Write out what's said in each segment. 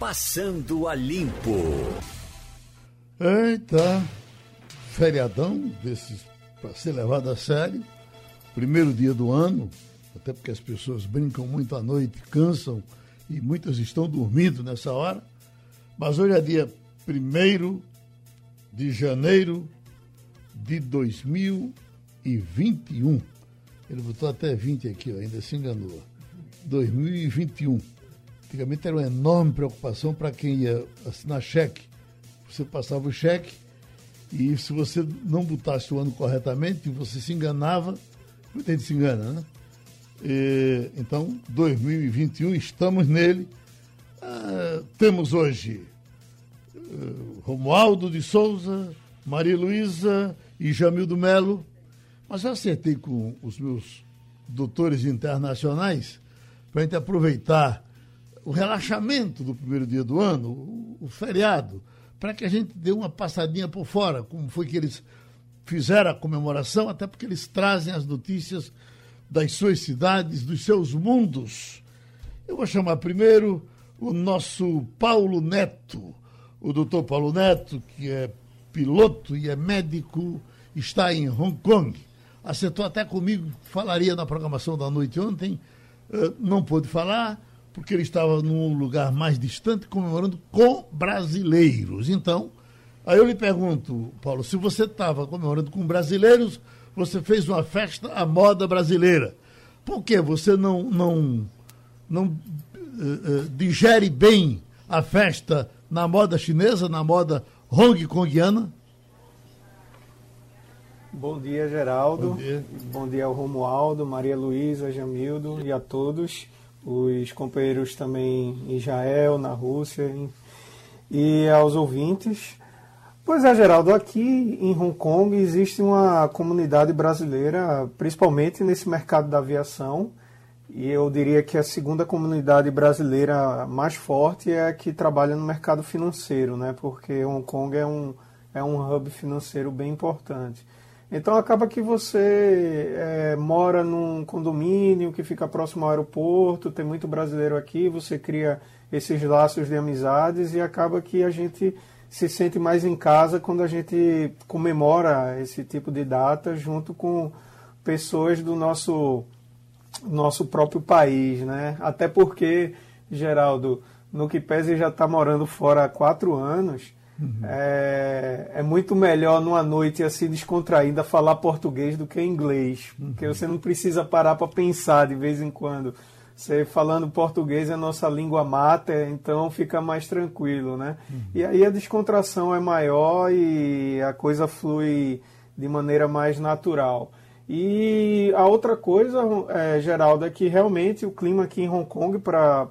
Passando a Limpo. Eita, feriadão desses para ser levado a sério. Primeiro dia do ano, até porque as pessoas brincam muito à noite, cansam e muitas estão dormindo nessa hora. Mas hoje é dia 1 de janeiro de 2021. Ele botou até 20 aqui, ainda se enganou. 2021. Antigamente era uma enorme preocupação para quem ia assinar cheque. Você passava o cheque e se você não botasse o ano corretamente, você se enganava. Muita gente se engana, né? E, então, 2021, estamos nele. Ah, temos hoje uh, Romualdo de Souza, Maria Luísa e Jamildo Melo. Mas eu acertei com os meus doutores internacionais para a gente aproveitar o relaxamento do primeiro dia do ano, o, o feriado, para que a gente dê uma passadinha por fora, como foi que eles fizeram a comemoração, até porque eles trazem as notícias das suas cidades, dos seus mundos. Eu vou chamar primeiro o nosso Paulo Neto, o doutor Paulo Neto, que é piloto e é médico, está em Hong Kong acertou até comigo, falaria na programação da noite ontem, uh, não pôde falar, porque ele estava num lugar mais distante comemorando com brasileiros. Então, aí eu lhe pergunto, Paulo, se você estava comemorando com brasileiros, você fez uma festa à moda brasileira. Por que você não, não, não uh, uh, digere bem a festa na moda chinesa, na moda hong kongiana? Bom dia, Geraldo. Bom dia. Bom dia ao Romualdo, Maria Luísa, Jamildo e a todos. Os companheiros também em Israel, na Rússia e aos ouvintes. Pois é, Geraldo, aqui em Hong Kong existe uma comunidade brasileira, principalmente nesse mercado da aviação, e eu diria que a segunda comunidade brasileira mais forte é a que trabalha no mercado financeiro, né? porque Hong Kong é um, é um hub financeiro bem importante. Então acaba que você é, mora num condomínio que fica próximo ao aeroporto, tem muito brasileiro aqui, você cria esses laços de amizades e acaba que a gente se sente mais em casa quando a gente comemora esse tipo de data junto com pessoas do nosso nosso próprio país, né? Até porque, Geraldo, no que pese já está morando fora há quatro anos, Uhum. É, é, muito melhor numa noite assim descontraída falar português do que inglês, uhum. porque você não precisa parar para pensar de vez em quando. Você falando português é a nossa língua mata, então fica mais tranquilo, né? Uhum. E aí a descontração é maior e a coisa flui de maneira mais natural. E a outra coisa, é, Geraldo, é que realmente o clima aqui em Hong Kong para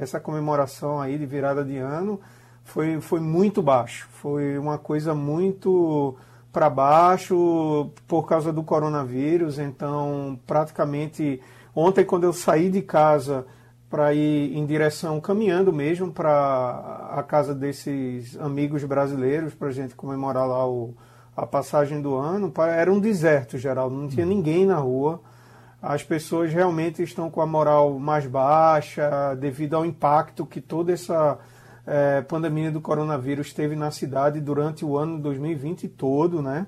essa comemoração aí de virada de ano foi, foi muito baixo. Foi uma coisa muito para baixo por causa do coronavírus. Então, praticamente, ontem, quando eu saí de casa para ir em direção, caminhando mesmo para a casa desses amigos brasileiros, para a gente comemorar lá o, a passagem do ano, era um deserto geral, não tinha ninguém na rua. As pessoas realmente estão com a moral mais baixa devido ao impacto que toda essa é, pandemia do coronavírus teve na cidade durante o ano 2020 todo, né?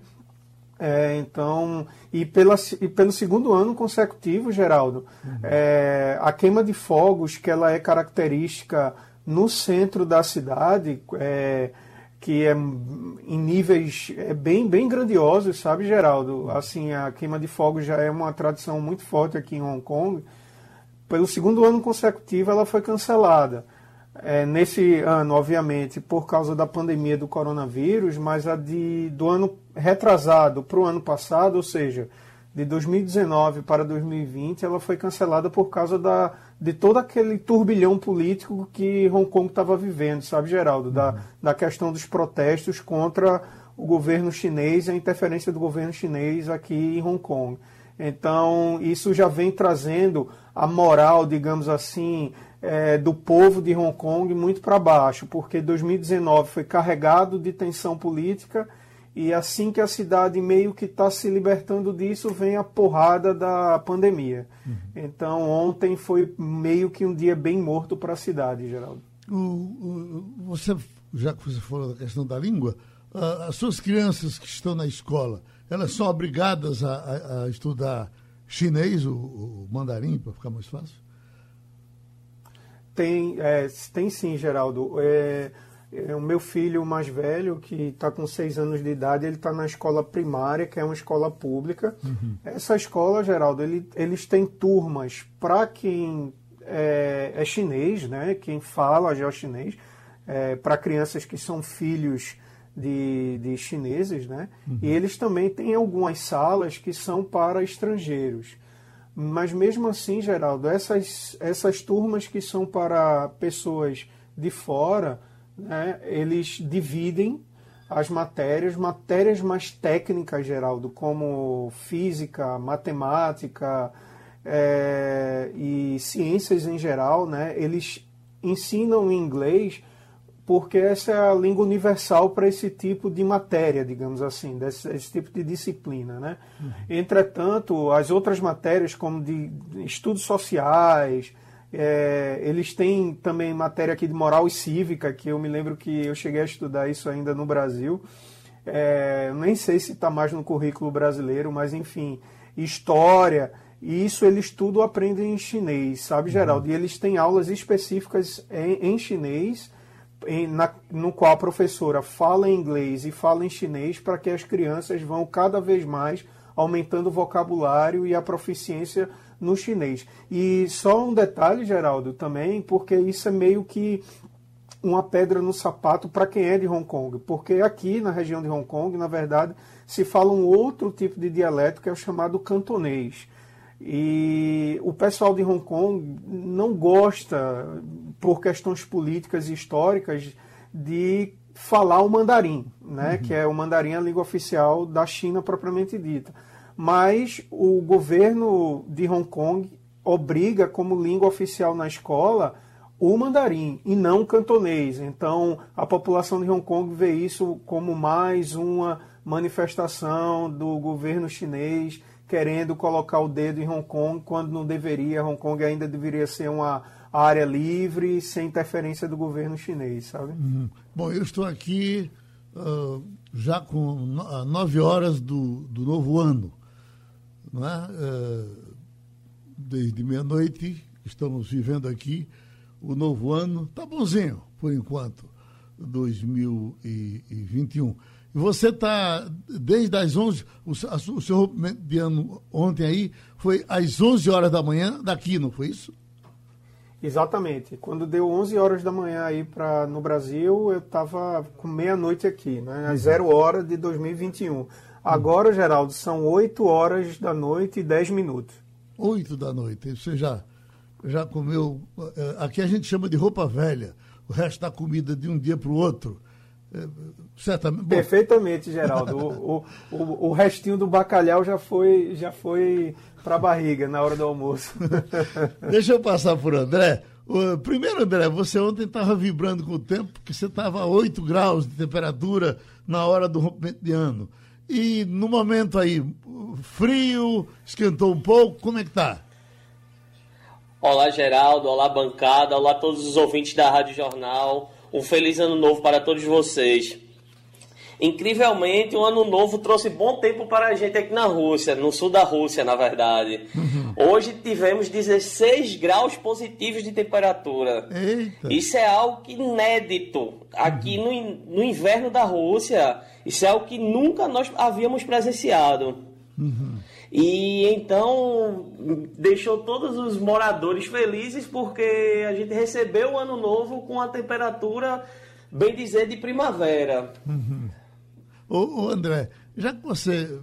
É, então, e, pela, e pelo segundo ano consecutivo, Geraldo, uhum. é, a queima de fogos, que ela é característica no centro da cidade, é, que é em níveis é bem, bem grandiosos, sabe, Geraldo? Assim, a queima de fogos já é uma tradição muito forte aqui em Hong Kong. Pelo segundo ano consecutivo, ela foi cancelada é, nesse ano, obviamente, por causa da pandemia do coronavírus, mas a de, do ano retrasado para o ano passado, ou seja, de 2019 para 2020, ela foi cancelada por causa da, de todo aquele turbilhão político que Hong Kong estava vivendo, sabe, Geraldo? Da, da questão dos protestos contra o governo chinês e a interferência do governo chinês aqui em Hong Kong. Então, isso já vem trazendo a moral, digamos assim, é, do povo de Hong Kong muito para baixo, porque 2019 foi carregado de tensão política e assim que a cidade meio que está se libertando disso, vem a porrada da pandemia. Uhum. Então ontem foi meio que um dia bem morto para a cidade, Geraldo. o, o, você, já que você falou da questão da língua, as suas crianças que estão na escola, elas são obrigadas a, a, a estudar chinês, o, o mandarim, para ficar mais fácil? Tem, é, tem sim, Geraldo. É, é, o meu filho mais velho, que está com seis anos de idade, ele está na escola primária, que é uma escola pública. Uhum. Essa escola, Geraldo, ele, eles têm turmas para quem é, é, chinês, né? quem fala já chinês, é, para crianças que são filhos de, de chineses, né? Uhum. E eles também têm algumas salas que são para estrangeiros. Mas mesmo assim, Geraldo, essas, essas turmas que são para pessoas de fora, né, eles dividem as matérias, matérias mais técnicas, Geraldo, como física, matemática é, e ciências em geral, né, eles ensinam em inglês porque essa é a língua universal para esse tipo de matéria, digamos assim, desse, esse tipo de disciplina. Né? Uhum. Entretanto, as outras matérias, como de, estudos sociais, é, eles têm também matéria aqui de moral e cívica, que eu me lembro que eu cheguei a estudar isso ainda no Brasil. É, nem sei se está mais no currículo brasileiro, mas enfim, história. E isso eles tudo aprendem em chinês, sabe. Geraldo? Uhum. E eles têm aulas específicas em, em chinês em, na, no qual a professora fala em inglês e fala em chinês para que as crianças vão cada vez mais aumentando o vocabulário e a proficiência no chinês. E só um detalhe, Geraldo, também, porque isso é meio que uma pedra no sapato para quem é de Hong Kong, porque aqui na região de Hong Kong, na verdade, se fala um outro tipo de dialeto que é o chamado cantonês. E o pessoal de Hong Kong não gosta, por questões políticas e históricas, de falar o mandarim, né? Uhum. que é o mandarim a língua oficial da China propriamente dita. Mas o governo de Hong Kong obriga como língua oficial na escola o mandarim e não o cantonês. Então a população de Hong Kong vê isso como mais uma manifestação do governo chinês querendo colocar o dedo em Hong Kong quando não deveria. Hong Kong ainda deveria ser uma área livre, sem interferência do governo chinês, sabe? Uhum. Bom, eu estou aqui uh, já com no, nove horas do, do novo ano, não é? Uh, desde meia-noite estamos vivendo aqui o novo ano, tá bonzinho por enquanto, 2021. Você está, desde as 11, o, o seu de ano ontem aí foi às 11 horas da manhã daqui, não foi isso? Exatamente. Quando deu 11 horas da manhã aí pra, no Brasil, eu estava com meia-noite aqui, né? às zero hora de 2021. Agora, Geraldo, são 8 horas da noite e 10 minutos. 8 da noite. Você já, já comeu. Eh, aqui a gente chama de roupa velha. O resto da comida de um dia para o outro. É, certamente. Perfeitamente, Geraldo. o, o, o, restinho do bacalhau já foi, já foi para a barriga na hora do almoço. Deixa eu passar por André. Primeiro, André, você ontem estava vibrando com o tempo, porque você estava a 8 graus de temperatura na hora do rompimento de ano. E no momento aí, frio, esquentou um pouco, como é que tá? Olá, Geraldo, olá, bancada, olá todos os ouvintes da Rádio Jornal. Um feliz ano novo para todos vocês. Incrivelmente, o ano novo trouxe bom tempo para a gente aqui na Rússia, no sul da Rússia, na verdade. Uhum. Hoje tivemos 16 graus positivos de temperatura. Eita. Isso é algo inédito aqui no, no inverno da Rússia. Isso é algo que nunca nós havíamos presenciado. Uhum. E então deixou todos os moradores felizes porque a gente recebeu o ano novo com a temperatura, bem dizer, de primavera. Uhum. Ô, ô, André, já que você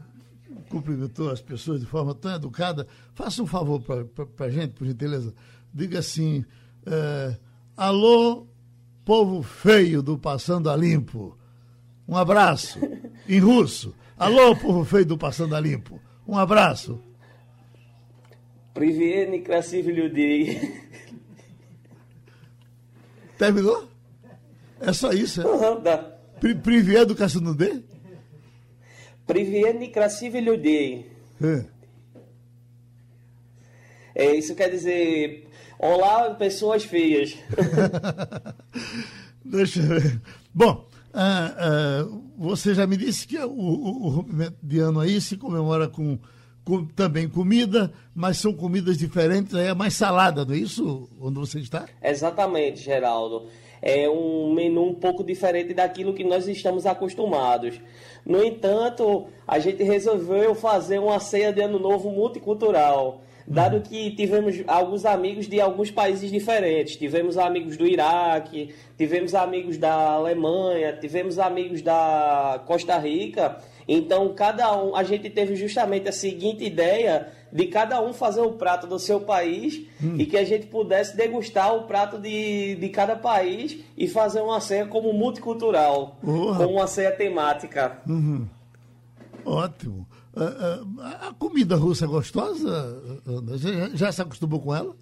cumprimentou as pessoas de forma tão educada, faça um favor para a gente, por gentileza. Diga assim: é, alô, povo feio do Passando a Limpo. Um abraço. em russo. Alô, povo feio do Passando a Limpo. Um abraço. Priviene Crassivlio Terminou? É só isso? É? Não, dá. Pri Privier é do Cassino D? Priviene Crassivlio é. é, isso quer dizer. Olá, pessoas feias. Deixa eu ver. Bom, ah, ah, você já me disse que o, o, o rompimento de ano aí se comemora com, com, também comida, mas são comidas diferentes, aí é mais salada, não é isso? Onde você está? Exatamente, Geraldo. É um menu um pouco diferente daquilo que nós estamos acostumados. No entanto, a gente resolveu fazer uma ceia de ano novo multicultural dado que tivemos alguns amigos de alguns países diferentes. Tivemos amigos do Iraque, tivemos amigos da Alemanha, tivemos amigos da Costa Rica. Então, cada um, a gente teve justamente a seguinte ideia de cada um fazer o prato do seu país hum. e que a gente pudesse degustar o prato de, de cada país e fazer uma ceia como multicultural, com uma ceia temática. Uhum. Ótimo. A, comida russa é gostosa? Já, já se acostumou com ela?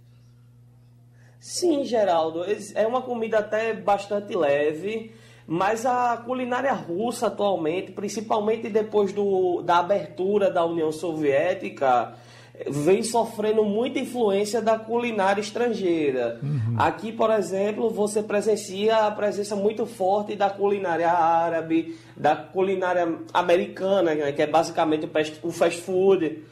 Sim, Geraldo. É uma comida até bastante leve, mas a culinária russa atualmente, principalmente depois do, da abertura da União Soviética, vem sofrendo muita influência da culinária estrangeira. Uhum. Aqui, por exemplo, você presencia a presença muito forte da culinária árabe, da culinária americana, né, que é basicamente o fast food.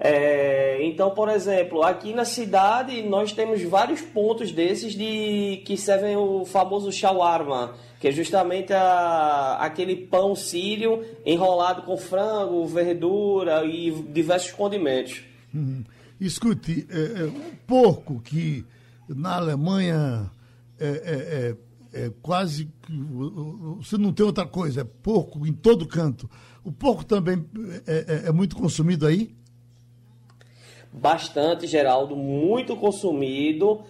É, então, por exemplo, aqui na cidade nós temos vários pontos desses de que servem o famoso shawarma, que é justamente a, aquele pão sírio enrolado com frango, verdura e diversos condimentos. Uhum. Escute, é, é, um porco que na Alemanha é, é, é, é quase. Você não tem outra coisa, é porco em todo canto. O porco também é, é muito consumido aí? Bastante, Geraldo, muito consumido.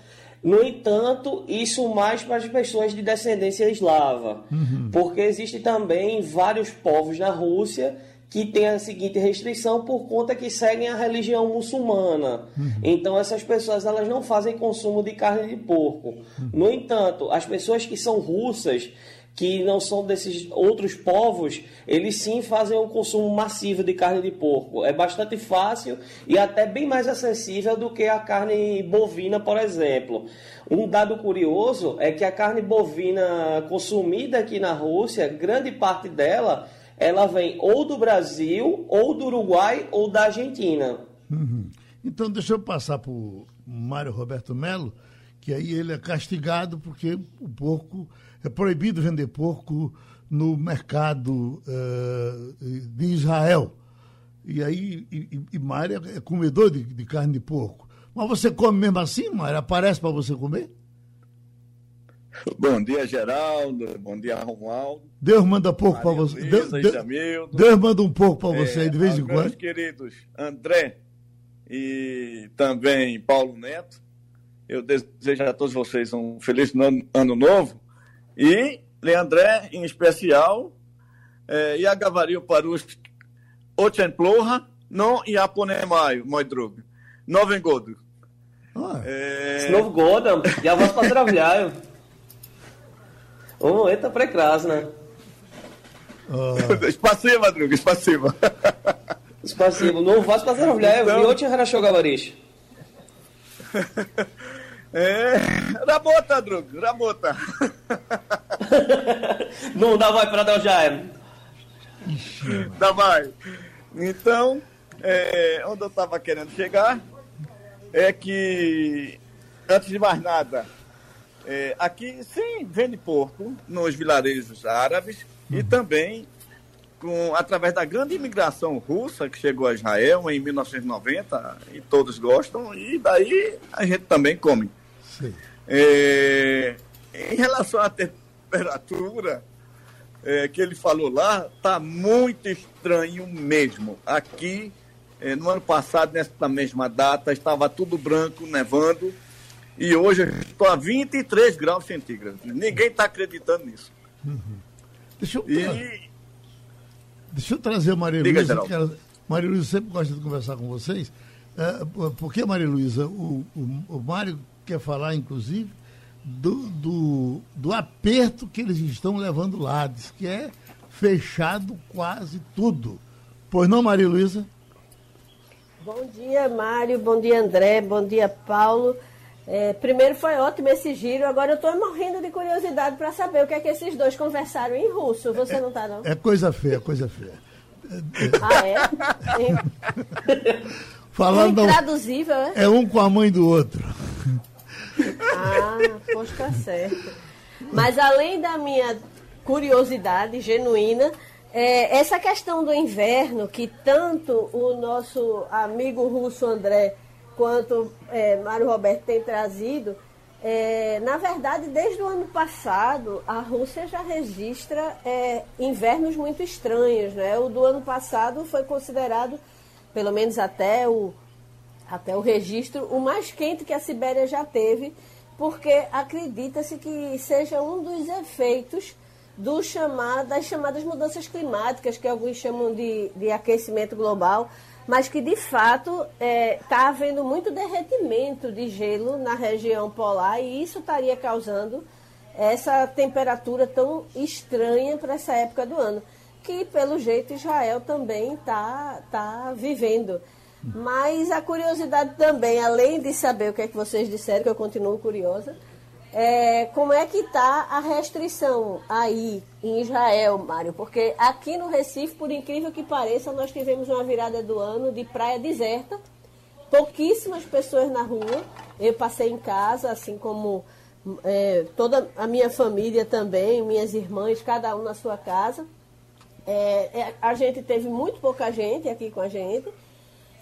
No entanto, isso mais para as pessoas de descendência eslava, uhum. porque existe também vários povos na Rússia que têm a seguinte restrição por conta que seguem a religião muçulmana. Uhum. Então essas pessoas elas não fazem consumo de carne de porco. Uhum. No entanto, as pessoas que são russas que não são desses outros povos, eles sim fazem um consumo massivo de carne de porco. É bastante fácil e até bem mais acessível do que a carne bovina, por exemplo. Um dado curioso é que a carne bovina consumida aqui na Rússia, grande parte dela, ela vem ou do Brasil, ou do Uruguai, ou da Argentina. Uhum. Então, deixa eu passar para o Mário Roberto Melo, que aí ele é castigado porque o porco é proibido vender porco no mercado uh, de Israel. E aí, e, e é comedor de, de, carne de porco. Mas você come mesmo assim, Mária? Aparece para você comer? Bom dia, Geraldo. Bom dia, Romualdo. Deus manda pouco para você. Deus, Deus, Deus, manda um pouco para você é, de vez em quando. Meus queridos André e também Paulo Neto, eu desejo a todos vocês um feliz ano novo e Leandré, em especial, é, e a Gavario Parus Ochenploha, não e a Ponemaio, moj drug. Novem godu. Ah. É... Снов годом! Я вас поздравляю! О, это прекрасно! Спасибо, друг, спасибо. Спасибо. Ну, вас поздравляю. Вы очень хорошо говоришь. É, rabota, Drug, rabota. Não dá vai para dar já é. Dá vai. Então, é, onde eu estava querendo chegar é que, antes de mais nada, é, aqui sim vende porco nos vilarejos árabes uhum. e também com, através da grande imigração russa que chegou a Israel em 1990, e todos gostam, e daí a gente também come. É, em relação à temperatura é, que ele falou lá, tá muito estranho mesmo. Aqui, é, no ano passado, nessa mesma data, estava tudo branco, nevando, e hoje estou a 23 graus centígrados. Ninguém está acreditando nisso. Uhum. Deixa, eu e... Deixa eu trazer a Maria Luísa. Ela... Maria Luísa sempre gosta de conversar com vocês. É, porque, Maria Luísa, o, o, o Mário quer falar, inclusive, do, do, do aperto que eles estão levando lá. Diz que é fechado quase tudo. Pois não, Maria Luísa? Bom dia, Mário. Bom dia, André. Bom dia, Paulo. É, primeiro foi ótimo esse giro, agora eu estou morrendo de curiosidade para saber o que é que esses dois conversaram em russo. Você não está, não? É coisa feia, coisa feia. Ah, é? Falando, é intraduzível, é? É um com a mãe do outro. Ah, pois tá certo. Mas além da minha curiosidade genuína, é, essa questão do inverno, que tanto o nosso amigo russo André quanto é, Mário Roberto tem trazido, é, na verdade, desde o ano passado, a Rússia já registra é, invernos muito estranhos. Né? O do ano passado foi considerado, pelo menos até o, até o registro, o mais quente que a Sibéria já teve, porque acredita-se que seja um dos efeitos do chamado, das chamadas mudanças climáticas, que alguns chamam de, de aquecimento global mas que de fato está é, tá havendo muito derretimento de gelo na região polar e isso estaria causando essa temperatura tão estranha para essa época do ano, que pelo jeito Israel também está tá vivendo. Mas a curiosidade também, além de saber o que é que vocês disseram, que eu continuo curiosa, é, como é que está a restrição aí em Israel, Mário? Porque aqui no Recife, por incrível que pareça, nós tivemos uma virada do ano de praia deserta, pouquíssimas pessoas na rua. Eu passei em casa, assim como é, toda a minha família também, minhas irmãs, cada um na sua casa. É, é a gente teve muito pouca gente aqui com a gente.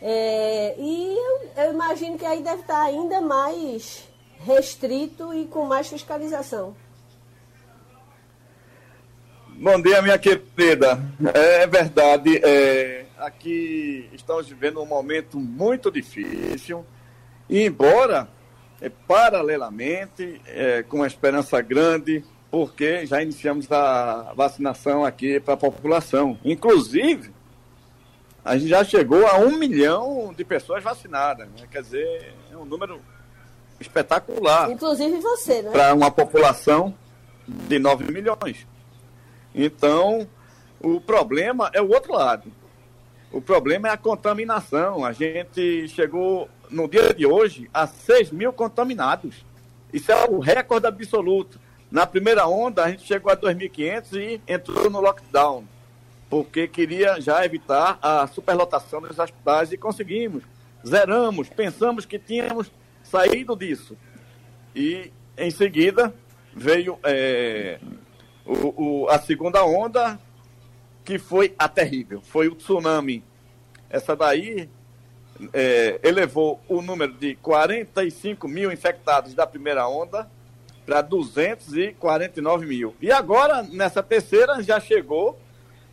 É, e eu, eu imagino que aí deve estar ainda mais restrito e com mais fiscalização. Bom dia, minha querida. É verdade, é, aqui estamos vivendo um momento muito difícil, e embora, é, paralelamente, é, com uma esperança grande, porque já iniciamos a vacinação aqui para a população. Inclusive, a gente já chegou a um milhão de pessoas vacinadas, né? quer dizer, é um número espetacular. Inclusive você, né? Para uma população de 9 milhões. Então, o problema é o outro lado. O problema é a contaminação. A gente chegou no dia de hoje a 6 mil contaminados. Isso é o recorde absoluto. Na primeira onda, a gente chegou a 2.500 e entrou no lockdown, porque queria já evitar a superlotação dos hospitais e conseguimos. Zeramos, pensamos que tínhamos saído disso. E em seguida veio é, o, o, a segunda onda, que foi a terrível, foi o tsunami. Essa daí é, elevou o número de 45 mil infectados da primeira onda para 249 mil. E agora, nessa terceira, já chegou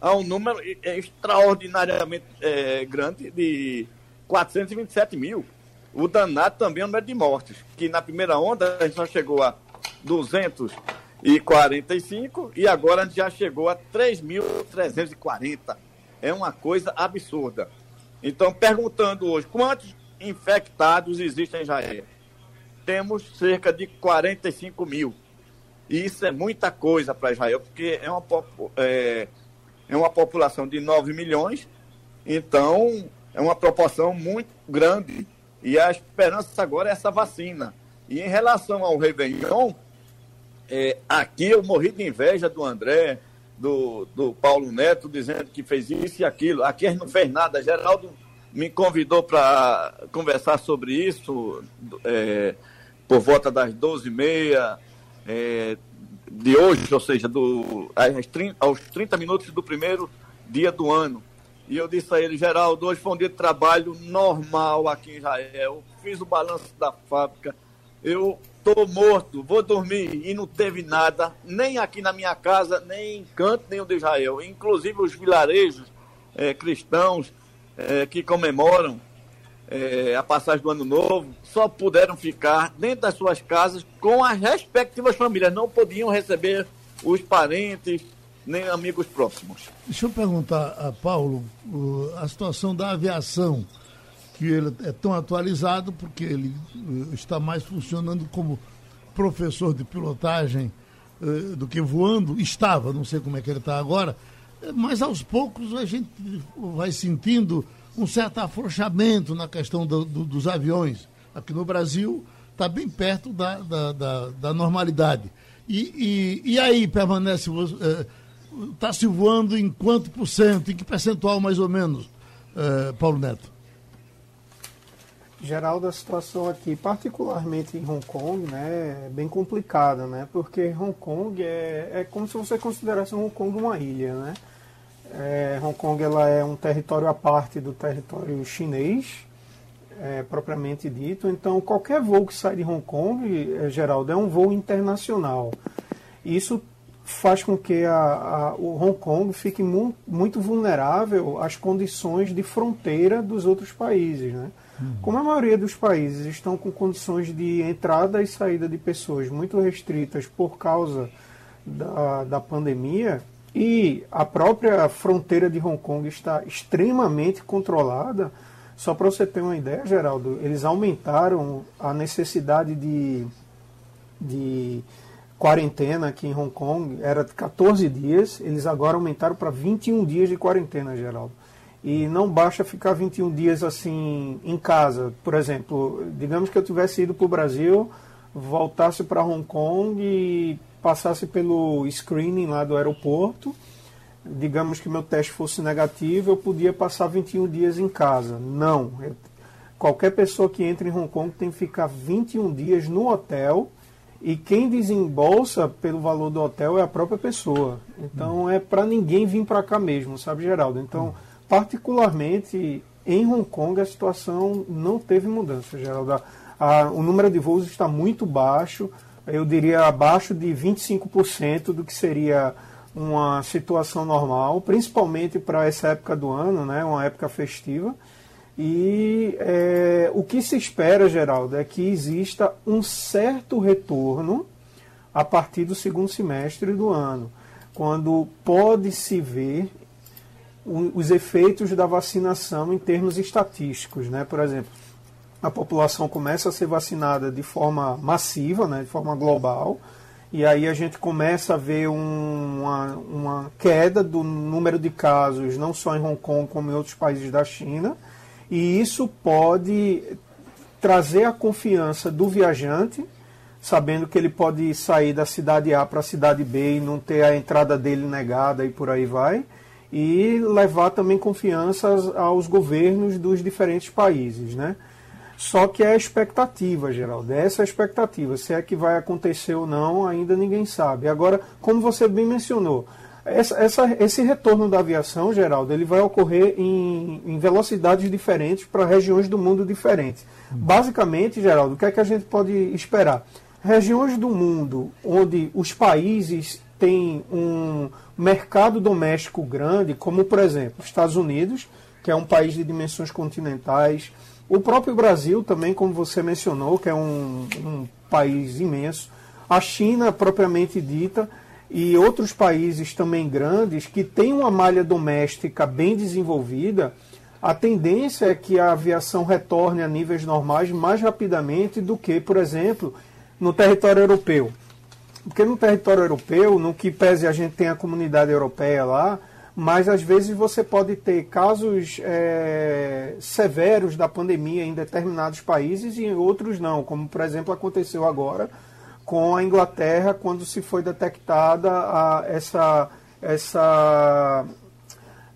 a um número extraordinariamente é, grande de 427 mil o danado também é o número de mortes, que na primeira onda a gente só chegou a 245 e agora a gente já chegou a 3.340. É uma coisa absurda. Então, perguntando hoje, quantos infectados existem em Israel? Temos cerca de 45 mil. E isso é muita coisa para Israel, porque é uma, é, é uma população de 9 milhões, então é uma proporção muito grande e a esperança agora é essa vacina. E em relação ao Réveillon, é, aqui eu morri de inveja do André, do, do Paulo Neto, dizendo que fez isso e aquilo. Aqui não fez nada. Geraldo me convidou para conversar sobre isso é, por volta das 12h30 é, de hoje, ou seja, do, aos 30 minutos do primeiro dia do ano. E eu disse a ele, Geraldo, hoje foi um dia de trabalho normal aqui em Israel. Fiz o balanço da fábrica. Eu estou morto, vou dormir. E não teve nada, nem aqui na minha casa, nem em canto nenhum de Israel. Inclusive os vilarejos é, cristãos é, que comemoram é, a passagem do ano novo só puderam ficar dentro das suas casas com as respectivas famílias. Não podiam receber os parentes nem amigos próximos. Deixa eu perguntar a Paulo a situação da aviação, que ele é tão atualizado porque ele eh, está mais funcionando como professor de pilotagem eh, do que voando. Estava, não sei como é que ele está agora, mas aos poucos a gente vai sentindo um certo afrouxamento na questão do, do, dos aviões. Aqui no Brasil está bem perto da, da, da, da normalidade. E, e, e, aí permanece. Está é, se voando em quanto por cento? Em que percentual mais ou menos, é, Paulo Neto? Geraldo, a situação aqui, particularmente em Hong Kong, né, é bem complicada, né? Porque Hong Kong é, é como se você considerasse Hong Kong uma ilha, né? É, Hong Kong ela é um território à parte do território chinês, é, propriamente dito. Então, qualquer voo que sai de Hong Kong, é, Geraldo, é um voo internacional. Isso faz com que a, a, o Hong Kong fique mu muito vulnerável às condições de fronteira dos outros países. Né? Uhum. Como a maioria dos países estão com condições de entrada e saída de pessoas muito restritas por causa da, da pandemia, e a própria fronteira de Hong Kong está extremamente controlada. Só para você ter uma ideia, Geraldo, eles aumentaram a necessidade de, de quarentena aqui em Hong Kong, era 14 dias, eles agora aumentaram para 21 dias de quarentena, Geraldo. E não basta ficar 21 dias assim em casa. Por exemplo, digamos que eu tivesse ido para o Brasil, voltasse para Hong Kong e passasse pelo screening lá do aeroporto, digamos que meu teste fosse negativo, eu podia passar 21 dias em casa. Não. Qualquer pessoa que entre em Hong Kong tem que ficar 21 dias no hotel e quem desembolsa pelo valor do hotel é a própria pessoa. Então é para ninguém vir para cá mesmo, sabe, Geraldo? Então, particularmente em Hong Kong a situação não teve mudança, Geraldo. A, o número de voos está muito baixo eu diria abaixo de 25% do que seria uma situação normal, principalmente para essa época do ano, né, uma época festiva. E é, o que se espera, Geraldo, é que exista um certo retorno a partir do segundo semestre do ano, quando pode-se ver os efeitos da vacinação em termos estatísticos. Né? Por exemplo, a população começa a ser vacinada de forma massiva, né, de forma global, e aí a gente começa a ver um, uma, uma queda do número de casos, não só em Hong Kong, como em outros países da China, e isso pode trazer a confiança do viajante, sabendo que ele pode sair da cidade A para a cidade B e não ter a entrada dele negada e por aí vai, e levar também confiança aos governos dos diferentes países, né? Só que é a expectativa, Geraldo. É essa a expectativa. Se é que vai acontecer ou não, ainda ninguém sabe. Agora, como você bem mencionou, essa, essa, esse retorno da aviação, Geraldo, ele vai ocorrer em, em velocidades diferentes para regiões do mundo diferentes. Basicamente, Geraldo, o que é que a gente pode esperar? Regiões do mundo onde os países têm um mercado doméstico grande, como por exemplo, Estados Unidos, que é um país de dimensões continentais, o próprio Brasil também, como você mencionou, que é um, um país imenso. A China, propriamente dita, e outros países também grandes que têm uma malha doméstica bem desenvolvida, a tendência é que a aviação retorne a níveis normais mais rapidamente do que, por exemplo, no território europeu. Porque no território europeu, no que pese a gente tem a comunidade europeia lá, mas às vezes você pode ter casos é, severos da pandemia em determinados países e em outros não, como por exemplo aconteceu agora com a Inglaterra quando se foi detectada a, essa, essa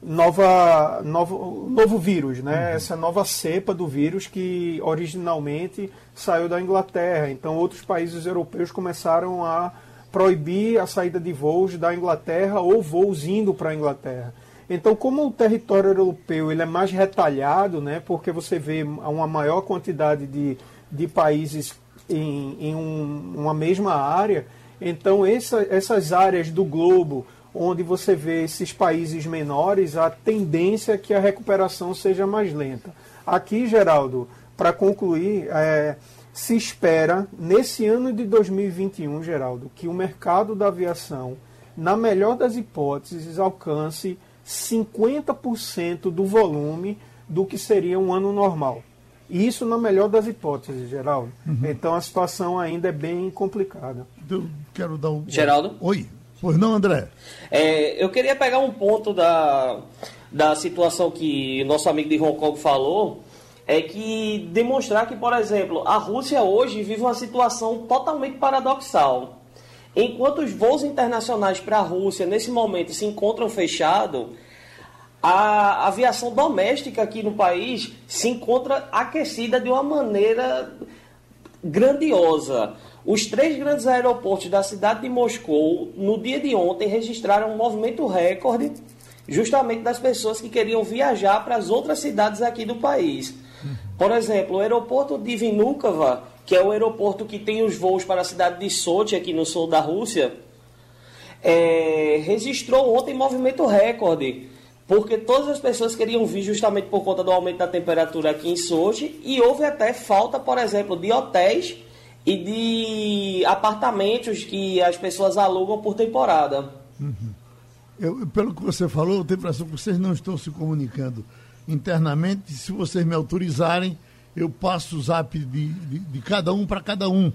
nova, novo, novo vírus, né? Uhum. essa nova cepa do vírus que originalmente saiu da Inglaterra. Então outros países europeus começaram a proibir a saída de voos da Inglaterra ou voos indo para a Inglaterra. Então, como o território europeu ele é mais retalhado, né, porque você vê uma maior quantidade de, de países em, em um, uma mesma área, então essa, essas áreas do globo onde você vê esses países menores, a tendência é que a recuperação seja mais lenta. Aqui, Geraldo, para concluir, é, se espera, nesse ano de 2021, Geraldo, que o mercado da aviação, na melhor das hipóteses, alcance 50% do volume do que seria um ano normal. Isso na melhor das hipóteses, Geraldo. Uhum. Então a situação ainda é bem complicada. Eu quero dar um. Geraldo? Oi. Pois não, André? É, eu queria pegar um ponto da, da situação que nosso amigo de Hong Kong falou, é que demonstrar que, por exemplo, a Rússia hoje vive uma situação totalmente paradoxal. Enquanto os voos internacionais para a Rússia nesse momento se encontram fechados, a aviação doméstica aqui no país se encontra aquecida de uma maneira grandiosa. Os três grandes aeroportos da cidade de Moscou, no dia de ontem, registraram um movimento recorde, justamente das pessoas que queriam viajar para as outras cidades aqui do país. Por exemplo, o aeroporto de Vnukovo, que é o aeroporto que tem os voos para a cidade de Sochi, aqui no sul da Rússia, é, registrou ontem movimento recorde porque todas as pessoas queriam vir justamente por conta do aumento da temperatura aqui em Sochi e houve até falta, por exemplo, de hotéis e de apartamentos que as pessoas alugam por temporada. Uhum. Eu, pelo que você falou, eu tenho a impressão que vocês não estão se comunicando internamente. Se vocês me autorizarem, eu passo o zap de, de, de cada um para cada um.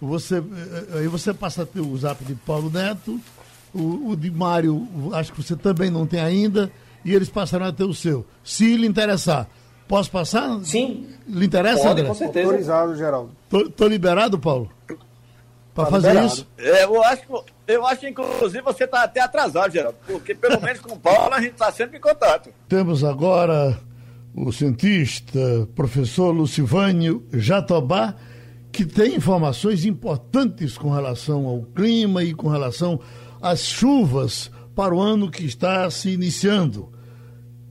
Você, eh, aí você passa a ter o zap de Paulo Neto, o, o de Mário, acho que você também não tem ainda e eles passarão a ter o seu. Se lhe interessar. Posso passar? Sim. Lhe interessa, Pode, André? com certeza. Autorizado, Geraldo. Tô, tô liberado, Paulo? Para tá fazer liberado. isso? É, eu acho, eu acho, inclusive, você está até atrasado, Geraldo, porque pelo menos com o Paulo a gente está sempre em contato. Temos agora o cientista, professor Lucivânio Jatobá, que tem informações importantes com relação ao clima e com relação às chuvas para o ano que está se iniciando.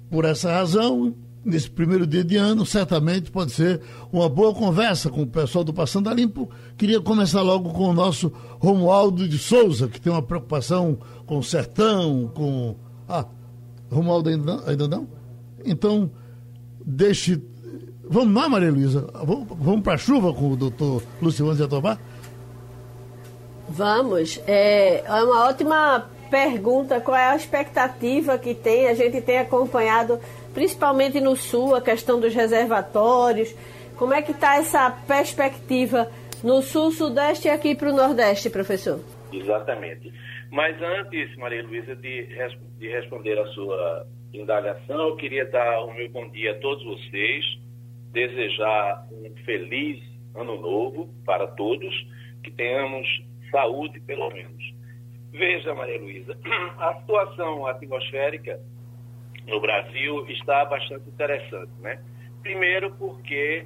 Por essa razão, nesse primeiro dia de ano, certamente pode ser uma boa conversa com o pessoal do Passando a Limpo. Queria começar logo com o nosso Romualdo de Souza, que tem uma preocupação com o sertão, com. Ah, Romualdo ainda não? Ainda não? Então, deixe. Vamos lá, Maria Luísa? Vamos, vamos para a chuva com o doutor Luciano Jatobá? Vamos. É, é uma ótima pergunta qual é a expectativa que tem. A gente tem acompanhado, principalmente no Sul, a questão dos reservatórios. Como é que está essa perspectiva no Sul, Sudeste e aqui para o Nordeste, professor? Exatamente. Mas antes, Maria Luísa, de, de responder a sua indagação, eu queria dar o meu bom dia a todos vocês, desejar um feliz ano novo para todos, que tenhamos saúde, pelo menos. Veja, Maria Luísa, a situação atmosférica no Brasil está bastante interessante, né? Primeiro porque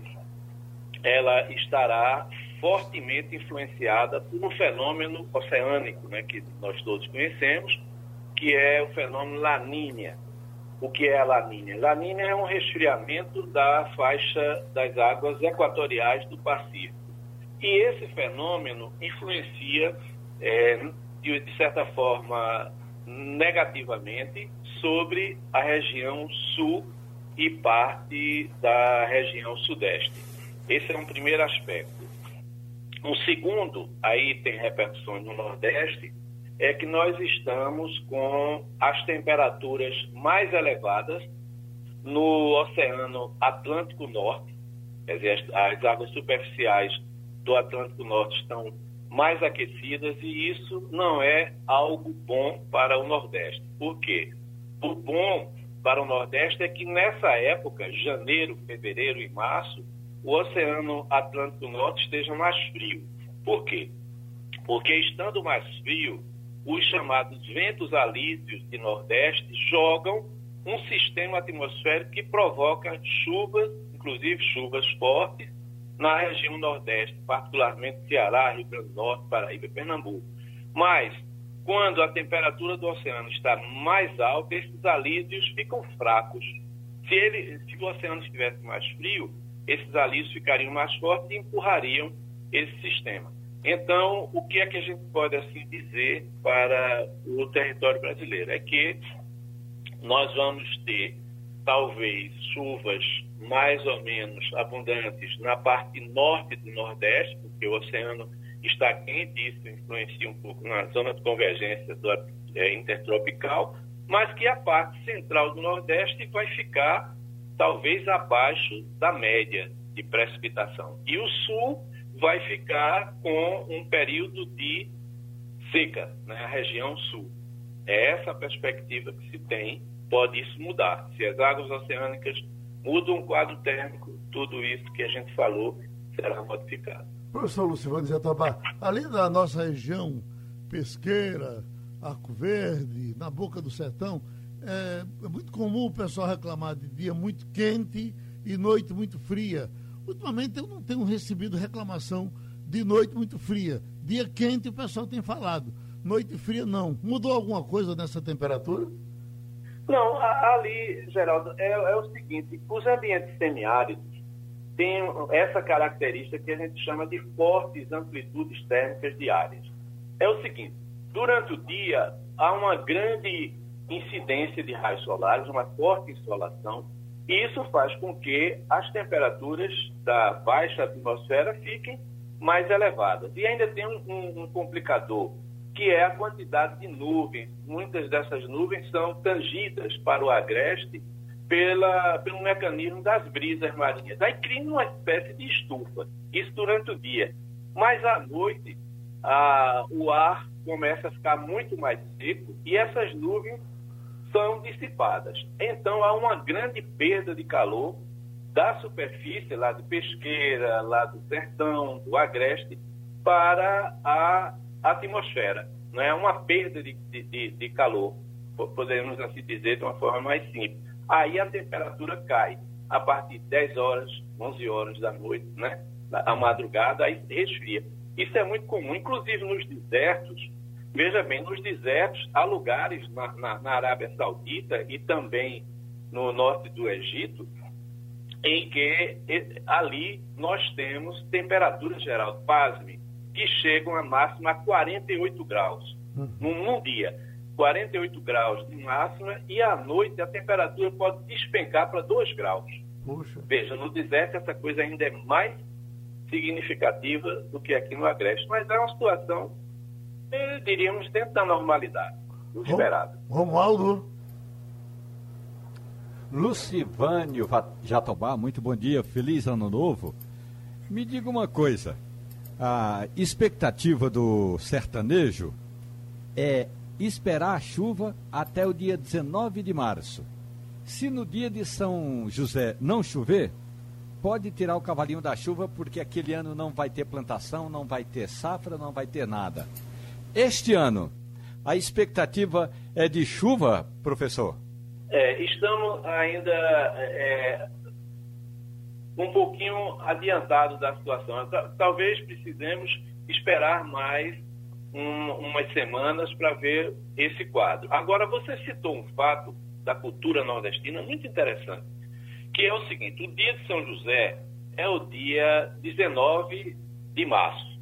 ela estará fortemente influenciada por um fenômeno oceânico, né, que nós todos conhecemos, que é o fenômeno Laninha. O que é a Laninha? Laninha é um resfriamento da faixa das águas equatoriais do Pacífico. E esse fenômeno influencia é, de, certa forma, negativamente sobre a região sul e parte da região sudeste. Esse é um primeiro aspecto. Um segundo, aí tem repercussões no Nordeste, é que nós estamos com as temperaturas mais elevadas no Oceano Atlântico Norte, as águas superficiais do Atlântico Norte estão mais aquecidas e isso não é algo bom para o Nordeste. Por quê? O bom para o Nordeste é que nessa época, janeiro, fevereiro e março, o Oceano Atlântico Norte esteja mais frio. Por quê? Porque estando mais frio, os chamados ventos alísios de Nordeste jogam um sistema atmosférico que provoca chuvas, inclusive chuvas fortes, na região Nordeste, particularmente Ceará, Rio Grande do Norte, Paraíba e Pernambuco. Mas, quando a temperatura do oceano está mais alta, esses alísios ficam fracos. Se, ele, se o oceano estivesse mais frio, esses alísios ficariam mais fortes e empurrariam esse sistema. Então, o que é que a gente pode assim dizer para o território brasileiro? É que nós vamos ter talvez chuvas mais ou menos abundantes na parte norte do Nordeste, porque o oceano está quente isso influencia um pouco na zona de convergência do, é, intertropical, mas que a parte central do Nordeste vai ficar talvez abaixo da média de precipitação. E o sul vai ficar com um período de seca, né, a região sul. É essa a perspectiva que se tem pode isso mudar. Se as águas oceânicas mudam o quadro térmico, tudo isso que a gente falou será modificado. Professor Lucivano Jatobá, além da nossa região pesqueira, Arco Verde, na boca do sertão, é, é, muito comum o pessoal reclamar de dia muito quente e noite muito fria. Ultimamente eu não tenho recebido reclamação de noite muito fria. Dia quente o pessoal tem falado. Noite fria não. Mudou alguma coisa nessa temperatura? Não, ali, Geraldo, é, é o seguinte, os ambientes semiáridos têm essa característica que a gente chama de fortes amplitudes térmicas diárias. É o seguinte, durante o dia há uma grande incidência de raios solares, uma forte insolação, e isso faz com que as temperaturas da baixa atmosfera fiquem mais elevadas. E ainda tem um, um, um complicador, que é a quantidade de nuvens. Muitas dessas nuvens são tangidas para o agreste pela, pelo mecanismo das brisas marinhas. Aí cria uma espécie de estufa, isso durante o dia. Mas à noite, a, o ar começa a ficar muito mais seco e essas nuvens são dissipadas. Então há uma grande perda de calor da superfície, lá de Pesqueira, lá do Sertão, do Agreste, para a atmosfera. Não é uma perda de, de, de calor, podemos assim dizer de uma forma mais simples. Aí a temperatura cai a partir de 10 horas, 11 horas da noite, né? A madrugada, aí resfria. Isso é muito comum, inclusive nos desertos. Veja bem, nos desertos, há lugares na, na, na Arábia Saudita e também no norte do Egito, em que ali nós temos temperatura geral, pasme, que chegam a máxima a 48 graus uhum. num, num, dia. 48 graus de máxima e à noite a temperatura pode despencar para 2 graus. Puxa. Veja, no deserto essa coisa ainda é mais significativa do que aqui no Agreste, mas é uma situação, eh, diríamos, dentro da normalidade, do esperado. Romualdo. Lucivânio Jatobá, muito bom dia, feliz ano novo. Me diga uma coisa, a expectativa do sertanejo é esperar a chuva até o dia 19 de março. Se no dia de São José não chover, pode tirar o cavalinho da chuva, porque aquele ano não vai ter plantação, não vai ter safra, não vai ter nada. Este ano, a expectativa é de chuva, professor? É, estamos ainda é, um pouquinho adiantado da situação. Talvez precisemos esperar mais um, umas semanas para ver esse quadro. Agora, você citou um fato da cultura nordestina muito interessante, que é o seguinte: o dia de São José é o dia 19 de março.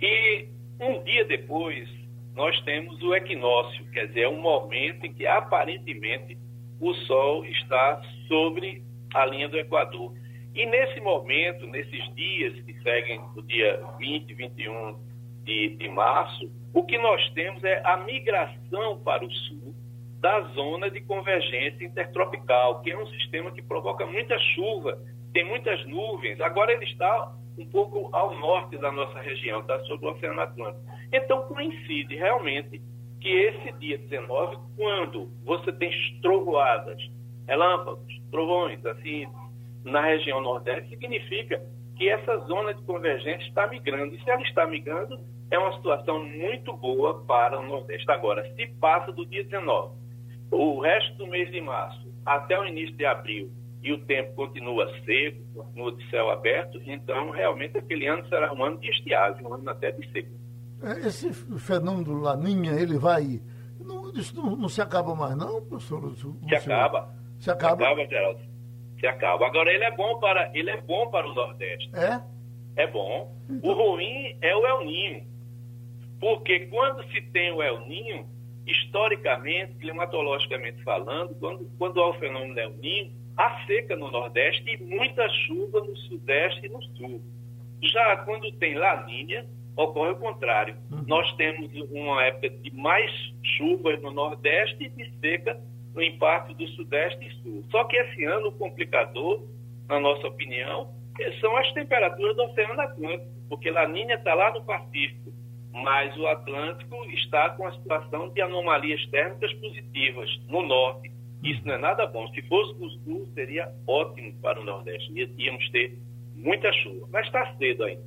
E um dia depois, nós temos o equinócio, quer dizer, é um momento em que aparentemente o Sol está sobre a linha do Equador. E nesse momento, nesses dias que seguem o dia 20, 21 de, de março, o que nós temos é a migração para o sul da zona de convergência intertropical, que é um sistema que provoca muita chuva, tem muitas nuvens. Agora ele está um pouco ao norte da nossa região, está sobre o Oceano Atlântico. Então coincide realmente que esse dia 19, quando você tem trovoadas, relâmpagos, trovões, assim, na região nordeste, significa que essa zona de convergência está migrando. E se ela está migrando, é uma situação muito boa para o Nordeste. Agora, se passa do dia 19, o resto do mês de março até o início de abril, e o tempo continua seco, continua de céu aberto, então realmente aquele ano será um ano de estiagem, um ano até de seco. É, esse fenômeno Laninha, ele vai. Não, isso não, não, se acaba mais, não, professor? Se acaba. Se acaba. Se acaba, Geraldo se acaba. Agora ele é bom para ele é bom para o Nordeste. É? É bom. Então... O ruim é o El Ninho. Porque quando se tem o El Ninho, historicamente, climatologicamente falando, quando, quando há o fenômeno El Ninho, há seca no Nordeste e muita chuva no Sudeste e no Sul. Já quando tem Laninha, ocorre o contrário. Uhum. Nós temos uma época de mais chuvas no Nordeste e de seca no impacto do Sudeste e Sul. Só que esse ano o complicador, na nossa opinião, são as temperaturas do Oceano Atlântico, porque Laninha está lá no Pacífico, mas o Atlântico está com a situação de anomalias térmicas positivas no norte. Isso não é nada bom. Se fosse do sul, seria ótimo para o Nordeste. Íamos ter muita chuva. Mas está cedo ainda.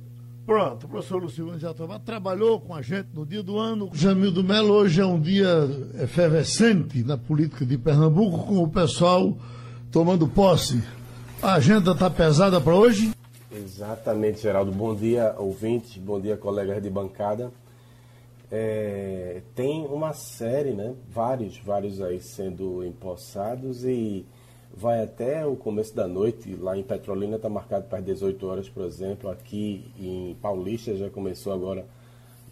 Pronto, o professor Luciano Jatobá trabalhou com a gente no dia do ano. Jamildo Melo, hoje é um dia efervescente na política de Pernambuco, com o pessoal tomando posse. A agenda está pesada para hoje? Exatamente, Geraldo. Bom dia, ouvintes. Bom dia, colegas de bancada. É, tem uma série, né? Vários, vários aí sendo empossados e vai até o começo da noite. Lá em Petrolina está marcado para as 18 horas, por exemplo. Aqui em Paulista já começou agora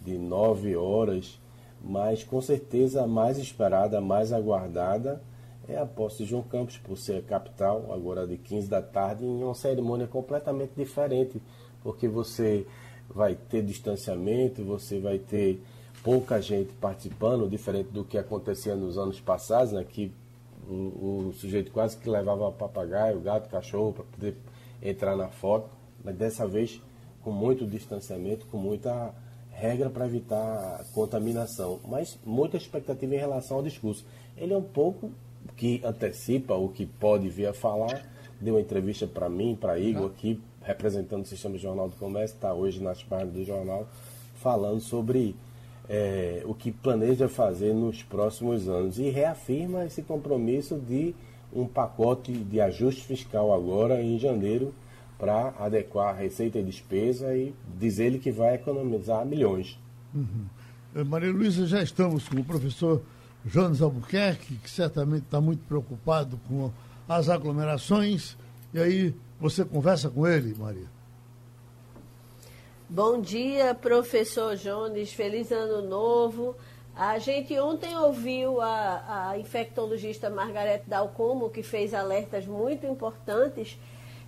de 9 horas. Mas com certeza a mais esperada, a mais aguardada é a posse de João Campos, por ser a capital, agora de 15 da tarde, em uma cerimônia completamente diferente, porque você vai ter distanciamento, você vai ter pouca gente participando, diferente do que acontecia nos anos passados, né, que o, o sujeito quase que levava papagaio, gato, cachorro para poder entrar na foto, mas dessa vez com muito distanciamento, com muita regra para evitar contaminação, mas muita expectativa em relação ao discurso. Ele é um pouco que antecipa o que pode vir a falar, deu uma entrevista para mim, para Igor aqui, representando o Sistema Jornal do Comércio, está hoje nas páginas do jornal, falando sobre é, o que planeja fazer nos próximos anos e reafirma esse compromisso de um pacote de ajuste fiscal agora em janeiro para adequar receita e despesa e dizer ele que vai economizar milhões. Uhum. Eh, Maria Luísa, já estamos com o professor Jones Albuquerque, que certamente está muito preocupado com as aglomerações. E aí você conversa com ele, Maria? Bom dia, professor Jones. Feliz ano novo. A gente ontem ouviu a, a infectologista Margarete Dalcomo, que fez alertas muito importantes,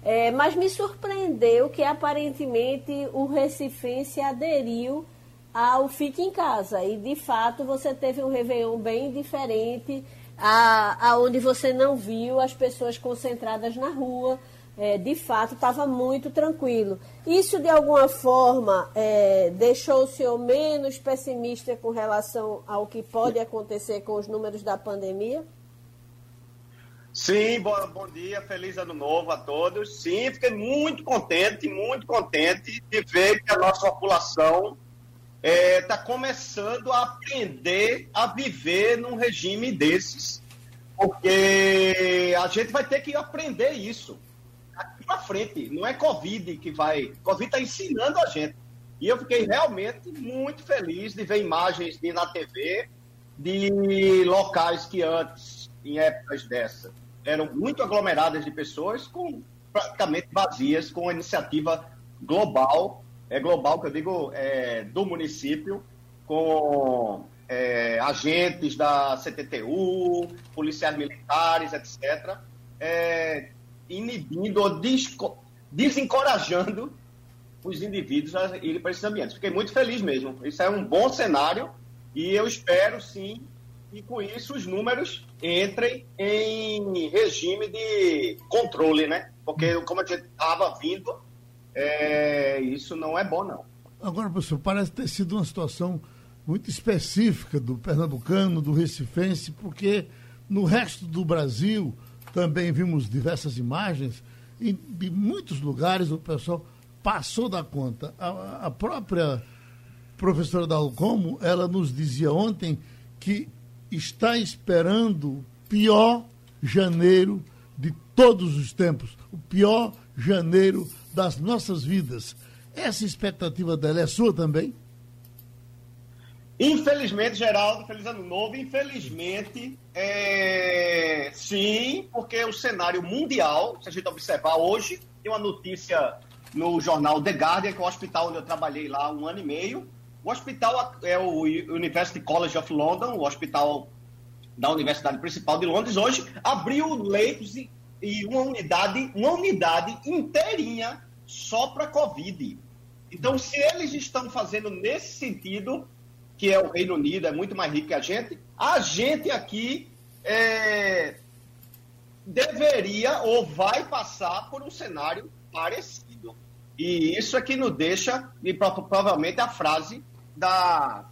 é, mas me surpreendeu que aparentemente o recifense aderiu ao Fique em Casa. E, de fato, você teve um Réveillon bem diferente, aonde você não viu as pessoas concentradas na rua. É, de fato, estava muito tranquilo. Isso, de alguma forma, é, deixou o senhor menos pessimista com relação ao que pode acontecer com os números da pandemia? Sim, bom, bom dia, feliz ano novo a todos. Sim, fiquei muito contente, muito contente de ver que a nossa população está é, tá começando a aprender a viver num regime desses, porque a gente vai ter que aprender isso aqui para frente. Não é Covid que vai. Covid está ensinando a gente. E eu fiquei realmente muito feliz de ver imagens de, na TV de locais que antes, em épocas dessa, eram muito aglomeradas de pessoas, com praticamente vazias, com a iniciativa global é global, que eu digo é, do município, com é, agentes da CTTU, policiais militares, etc., é, inibindo ou desencorajando os indivíduos a irem para esses ambientes. Fiquei muito feliz mesmo. Isso é um bom cenário e eu espero, sim, que com isso os números entrem em regime de controle, né? Porque, como a gente estava vindo é, isso não é bom, não. Agora, professor, parece ter sido uma situação muito específica do pernambucano, do recifense, porque no resto do Brasil também vimos diversas imagens, em muitos lugares o pessoal passou da conta. A, a própria professora Dalcomo, ela nos dizia ontem que está esperando o pior janeiro de todos os tempos, o pior janeiro das nossas vidas. Essa expectativa dela é sua também? Infelizmente, Geraldo, feliz ano novo. Infelizmente, é... sim, porque o cenário mundial, se a gente observar hoje, tem uma notícia no jornal The Guardian, que é o hospital onde eu trabalhei lá um ano e meio. O hospital é o University College of London, o hospital da Universidade Principal de Londres, hoje abriu leitos e, e uma unidade, uma unidade inteirinha só para Covid. Então, se eles estão fazendo nesse sentido, que é o Reino Unido, é muito mais rico que a gente, a gente aqui é, deveria ou vai passar por um cenário parecido. E isso é que nos deixa, e provavelmente a frase da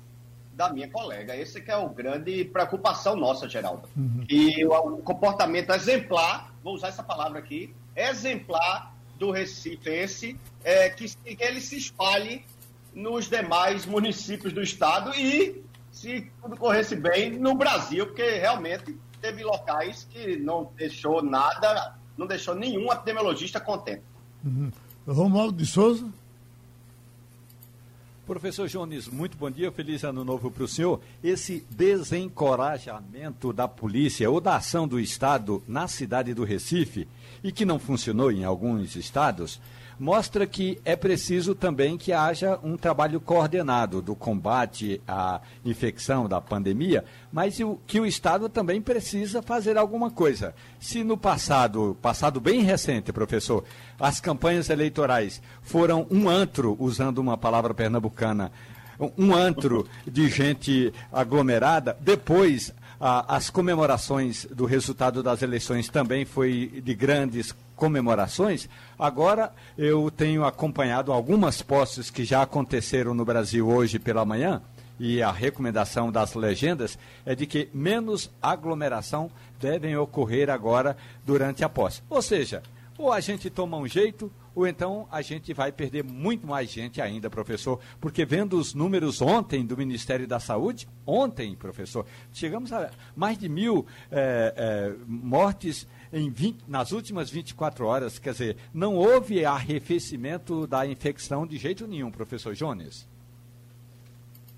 da minha colega. Esse que é o grande preocupação nossa, Geraldo. Uhum. E o, o, comportamento exemplar, vou usar essa palavra aqui, exemplar do Recife, é, que, que ele se espalhe nos demais municípios do estado e, se tudo corresse bem, no Brasil, porque realmente teve locais que não deixou nada, não deixou nenhum epidemiologista contente. Uhum. Romualdo de Souza. Professor Jones, muito bom dia, feliz ano novo para o senhor. Esse desencorajamento da polícia ou da ação do Estado na cidade do Recife, e que não funcionou em alguns estados, mostra que é preciso também que haja um trabalho coordenado do combate à infecção da pandemia, mas que o Estado também precisa fazer alguma coisa. Se no passado, passado bem recente, professor, as campanhas eleitorais foram um antro, usando uma palavra pernambucana, um antro de gente aglomerada, depois as comemorações do resultado das eleições também foi de grandes comemorações. Agora eu tenho acompanhado algumas postes que já aconteceram no Brasil hoje pela manhã e a recomendação das legendas é de que menos aglomeração devem ocorrer agora durante a posse. Ou seja, ou a gente toma um jeito, ou então a gente vai perder muito mais gente ainda, professor, porque vendo os números ontem do Ministério da Saúde, ontem, professor, chegamos a mais de mil é, é, mortes em 20, nas últimas 24 horas, quer dizer, não houve arrefecimento da infecção de jeito nenhum, professor Jones.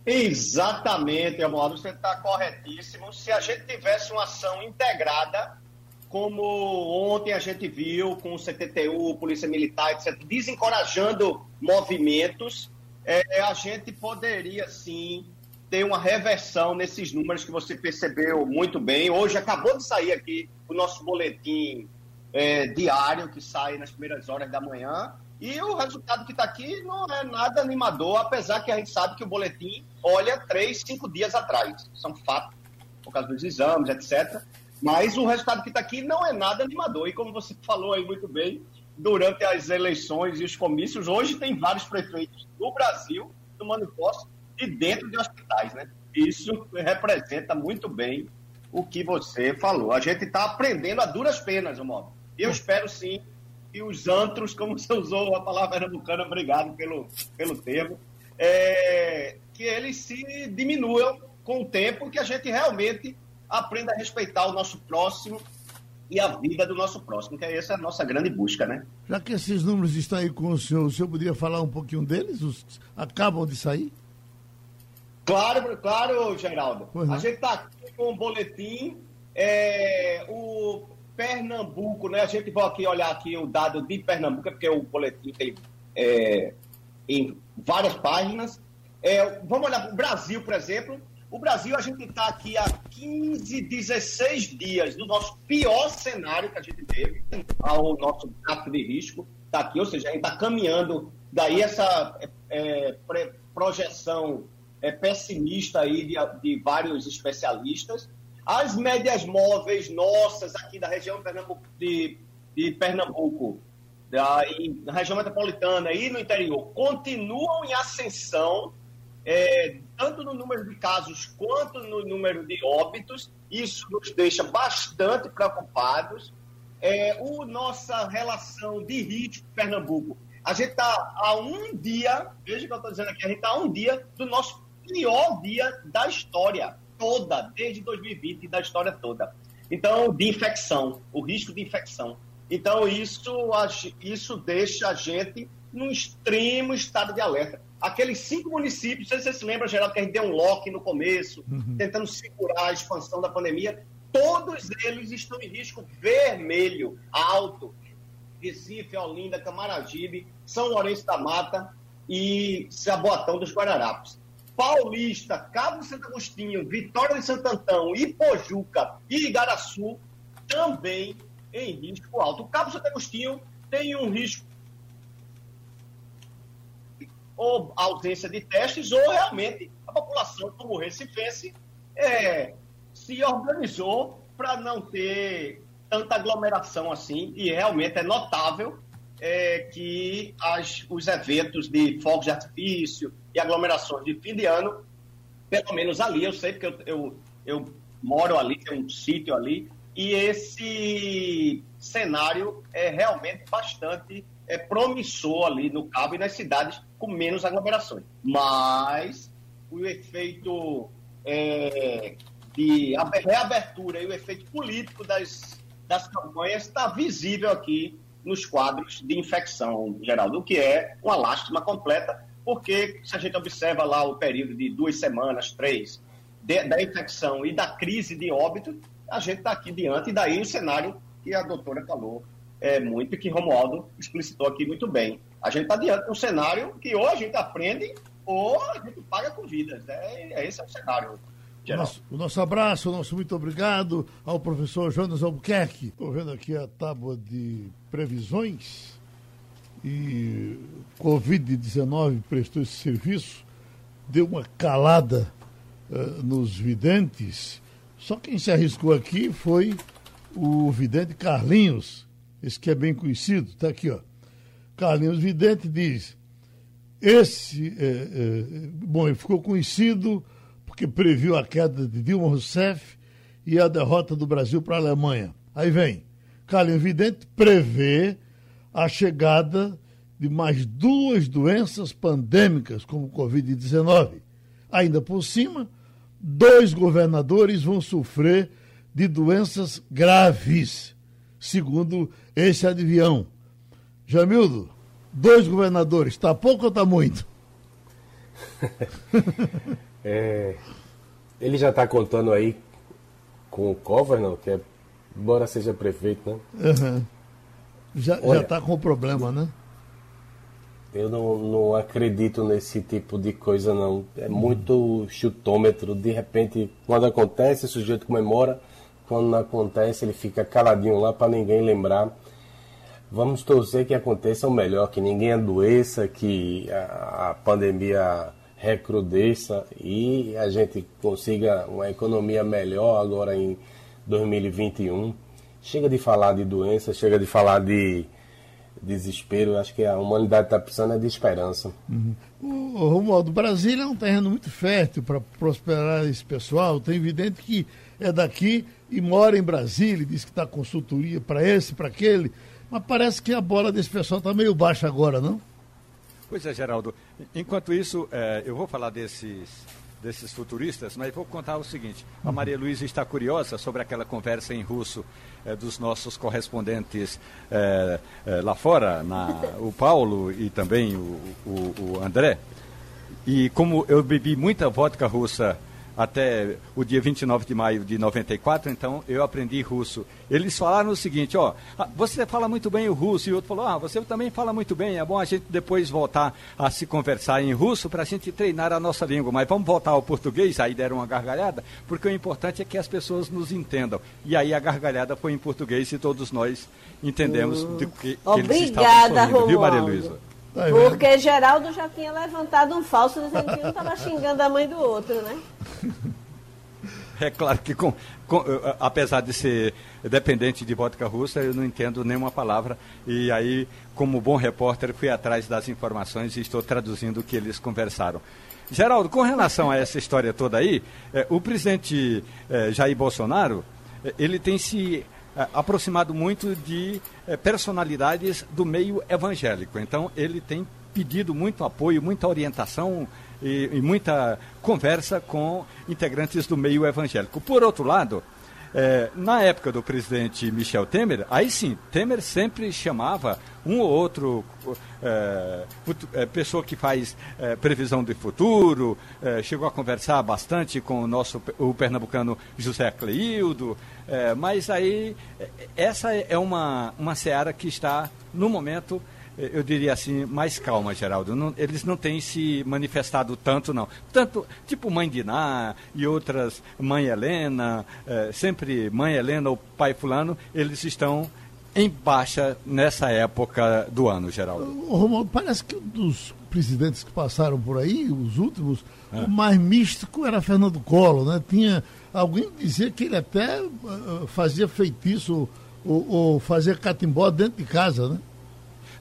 Exatamente, Amado, você está corretíssimo. Se a gente tivesse uma ação integrada, como ontem a gente viu com o CTTU, Polícia Militar, etc., desencorajando movimentos, é, a gente poderia sim ter uma reversão nesses números que você percebeu muito bem. Hoje acabou de sair aqui o nosso boletim é, diário, que sai nas primeiras horas da manhã, e o resultado que está aqui não é nada animador, apesar que a gente sabe que o boletim olha três, cinco dias atrás. São fatos, por causa dos exames, etc. Mas o resultado que está aqui não é nada animador. E como você falou aí muito bem, durante as eleições e os comícios, hoje tem vários prefeitos do Brasil tomando posse de dentro de hospitais, né? Isso representa muito bem o que você falou. A gente está aprendendo a duras penas, modo. Eu espero sim que os antros, como você usou a palavra pernambucana, obrigado pelo, pelo termo, é, que eles se diminuam com o tempo, que a gente realmente aprenda a respeitar o nosso próximo e a vida do nosso próximo, que essa é a nossa grande busca, né? Já que esses números estão aí com o senhor, o senhor poderia falar um pouquinho deles? Os acabam de sair? Claro, claro, Geraldo. Uhum. A gente está aqui com o boletim. É, o Pernambuco, né? A gente vai aqui olhar aqui o dado de Pernambuco, porque o boletim tem é, em várias páginas. É, vamos olhar para o Brasil, por exemplo. O Brasil, a gente está aqui há 15, 16 dias do nosso pior cenário que a gente teve, ao nosso gráfico de risco. Está aqui, ou seja, a gente está caminhando. Daí essa é, projeção é, pessimista aí de, de vários especialistas. As médias móveis nossas aqui da região de, de Pernambuco, da, na região metropolitana e no interior, continuam em ascensão, é, tanto no número de casos quanto no número de óbitos. Isso nos deixa bastante preocupados. É, o nossa relação de risco Pernambuco. A gente está a um dia, veja o que eu estou dizendo aqui, a gente está a um dia do nosso pior dia da história toda, desde 2020, da história toda. Então, de infecção, o risco de infecção. Então, isso, isso deixa a gente num extremo estado de alerta. Aqueles cinco municípios, não sei se você se lembra, Geraldo, que a gente deu um lock no começo, uhum. tentando segurar a expansão da pandemia, todos eles estão em risco vermelho, alto. Recife, Olinda, Camaragibe, São Lourenço da Mata e Saboatão dos Guararapes. Paulista, Cabo Santo Agostinho, Vitória de Santo Antão, Ipojuca e Igaraçu também em risco alto. O Cabo Santo Agostinho tem um risco ou ausência de testes, ou realmente a população, como Recifense, é, se organizou para não ter tanta aglomeração assim, e realmente é notável é, que as, os eventos de fogos de artifício e aglomerações de fim de ano pelo menos ali, eu sei porque eu, eu, eu moro ali, tem um sítio ali, e esse cenário é realmente bastante é, promissor ali no Cabo e nas cidades com menos aglomerações. Mas o efeito é, de reabertura e o efeito político das, das campanhas está visível aqui nos quadros de infecção, Geraldo, o que é uma lástima completa, porque se a gente observa lá o período de duas semanas, três, de, da infecção e da crise de óbito, a gente está aqui diante, e daí o cenário que a doutora falou é, muito e que Romualdo explicitou aqui muito bem. A gente está diante de um cenário que ou a gente aprende ou a gente paga com vidas. É, é esse é o cenário. O nosso, o nosso, abraço, o nosso muito obrigado ao professor Jonas Albuquerque. Estou vendo aqui a tábua de previsões e Covid-19 prestou esse serviço, deu uma calada uh, nos videntes. Só quem se arriscou aqui foi o vidente Carlinhos, esse que é bem conhecido, está aqui, ó. Carlinhos Vidente diz: esse, é, é, bom, ele ficou conhecido porque previu a queda de Dilma Rousseff e a derrota do Brasil para a Alemanha. Aí vem, Carlinhos Vidente prevê a chegada de mais duas doenças pandêmicas, como o Covid-19. Ainda por cima, dois governadores vão sofrer de doenças graves, segundo esse adivião. Jamildo, dois governadores, está pouco ou está muito? é, ele já está contando aí com o Governor, que é, embora seja prefeito, né? Uhum. Já está com o problema, né? Eu não, não acredito nesse tipo de coisa, não. É muito chutômetro. De repente, quando acontece, o sujeito comemora. Quando não acontece, ele fica caladinho lá para ninguém lembrar. Vamos torcer que aconteça o melhor, que ninguém adoeça, que a, a pandemia recrudesça e a gente consiga uma economia melhor agora em 2021. Chega de falar de doença, chega de falar de desespero. Acho que a humanidade está precisando é de esperança. Uhum. O Romualdo, Brasília é um terreno muito fértil para prosperar esse pessoal. Tem evidente que é daqui e mora em Brasília, diz que está consultoria para esse, para aquele. Mas parece que a bola desse pessoal está meio baixa agora, não? Pois é, Geraldo. Enquanto isso, é, eu vou falar desses, desses futuristas, mas vou contar o seguinte. A uhum. Maria Luísa está curiosa sobre aquela conversa em russo é, dos nossos correspondentes é, é, lá fora, na, o Paulo e também o, o, o André. E como eu bebi muita vodka russa até o dia 29 de maio de 94, então eu aprendi russo. Eles falaram o seguinte, ó, ah, você fala muito bem o russo, e o outro falou, ah, você também fala muito bem, é bom a gente depois voltar a se conversar em russo para a gente treinar a nossa língua, mas vamos voltar ao português, aí deram uma gargalhada, porque o importante é que as pessoas nos entendam. E aí a gargalhada foi em português e todos nós entendemos hum. do que, que Obrigada, eles estavam sorrindo, viu Maria Luísa? Tá Porque Geraldo já tinha levantado um falso dizendo que um estava xingando a mãe do outro, né? É claro que, com, com, apesar de ser dependente de vodka russa, eu não entendo nenhuma palavra. E aí, como bom repórter, fui atrás das informações e estou traduzindo o que eles conversaram. Geraldo, com relação a essa história toda aí, eh, o presidente eh, Jair Bolsonaro, eh, ele tem se aproximado muito de é, personalidades do meio evangélico. Então, ele tem pedido muito apoio, muita orientação e, e muita conversa com integrantes do meio evangélico. Por outro lado, é, na época do presidente Michel Temer, aí sim, Temer sempre chamava um ou outro é, é, pessoa que faz é, previsão de futuro, é, chegou a conversar bastante com o nosso o pernambucano José Cleildo, é, mas aí essa é uma, uma seara que está, no momento, eu diria assim, mais calma, Geraldo. Não, eles não têm se manifestado tanto, não. Tanto, tipo Mãe Diná e outras, Mãe Helena, é, sempre Mãe Helena ou Pai Fulano, eles estão em baixa nessa época do ano, Geraldo. Romualdo, parece que um dos presidentes que passaram por aí, os últimos, é. o mais místico era Fernando Collor, né? Tinha, alguém dizia que ele até uh, fazia feitiço ou, ou fazia catimbó dentro de casa, né?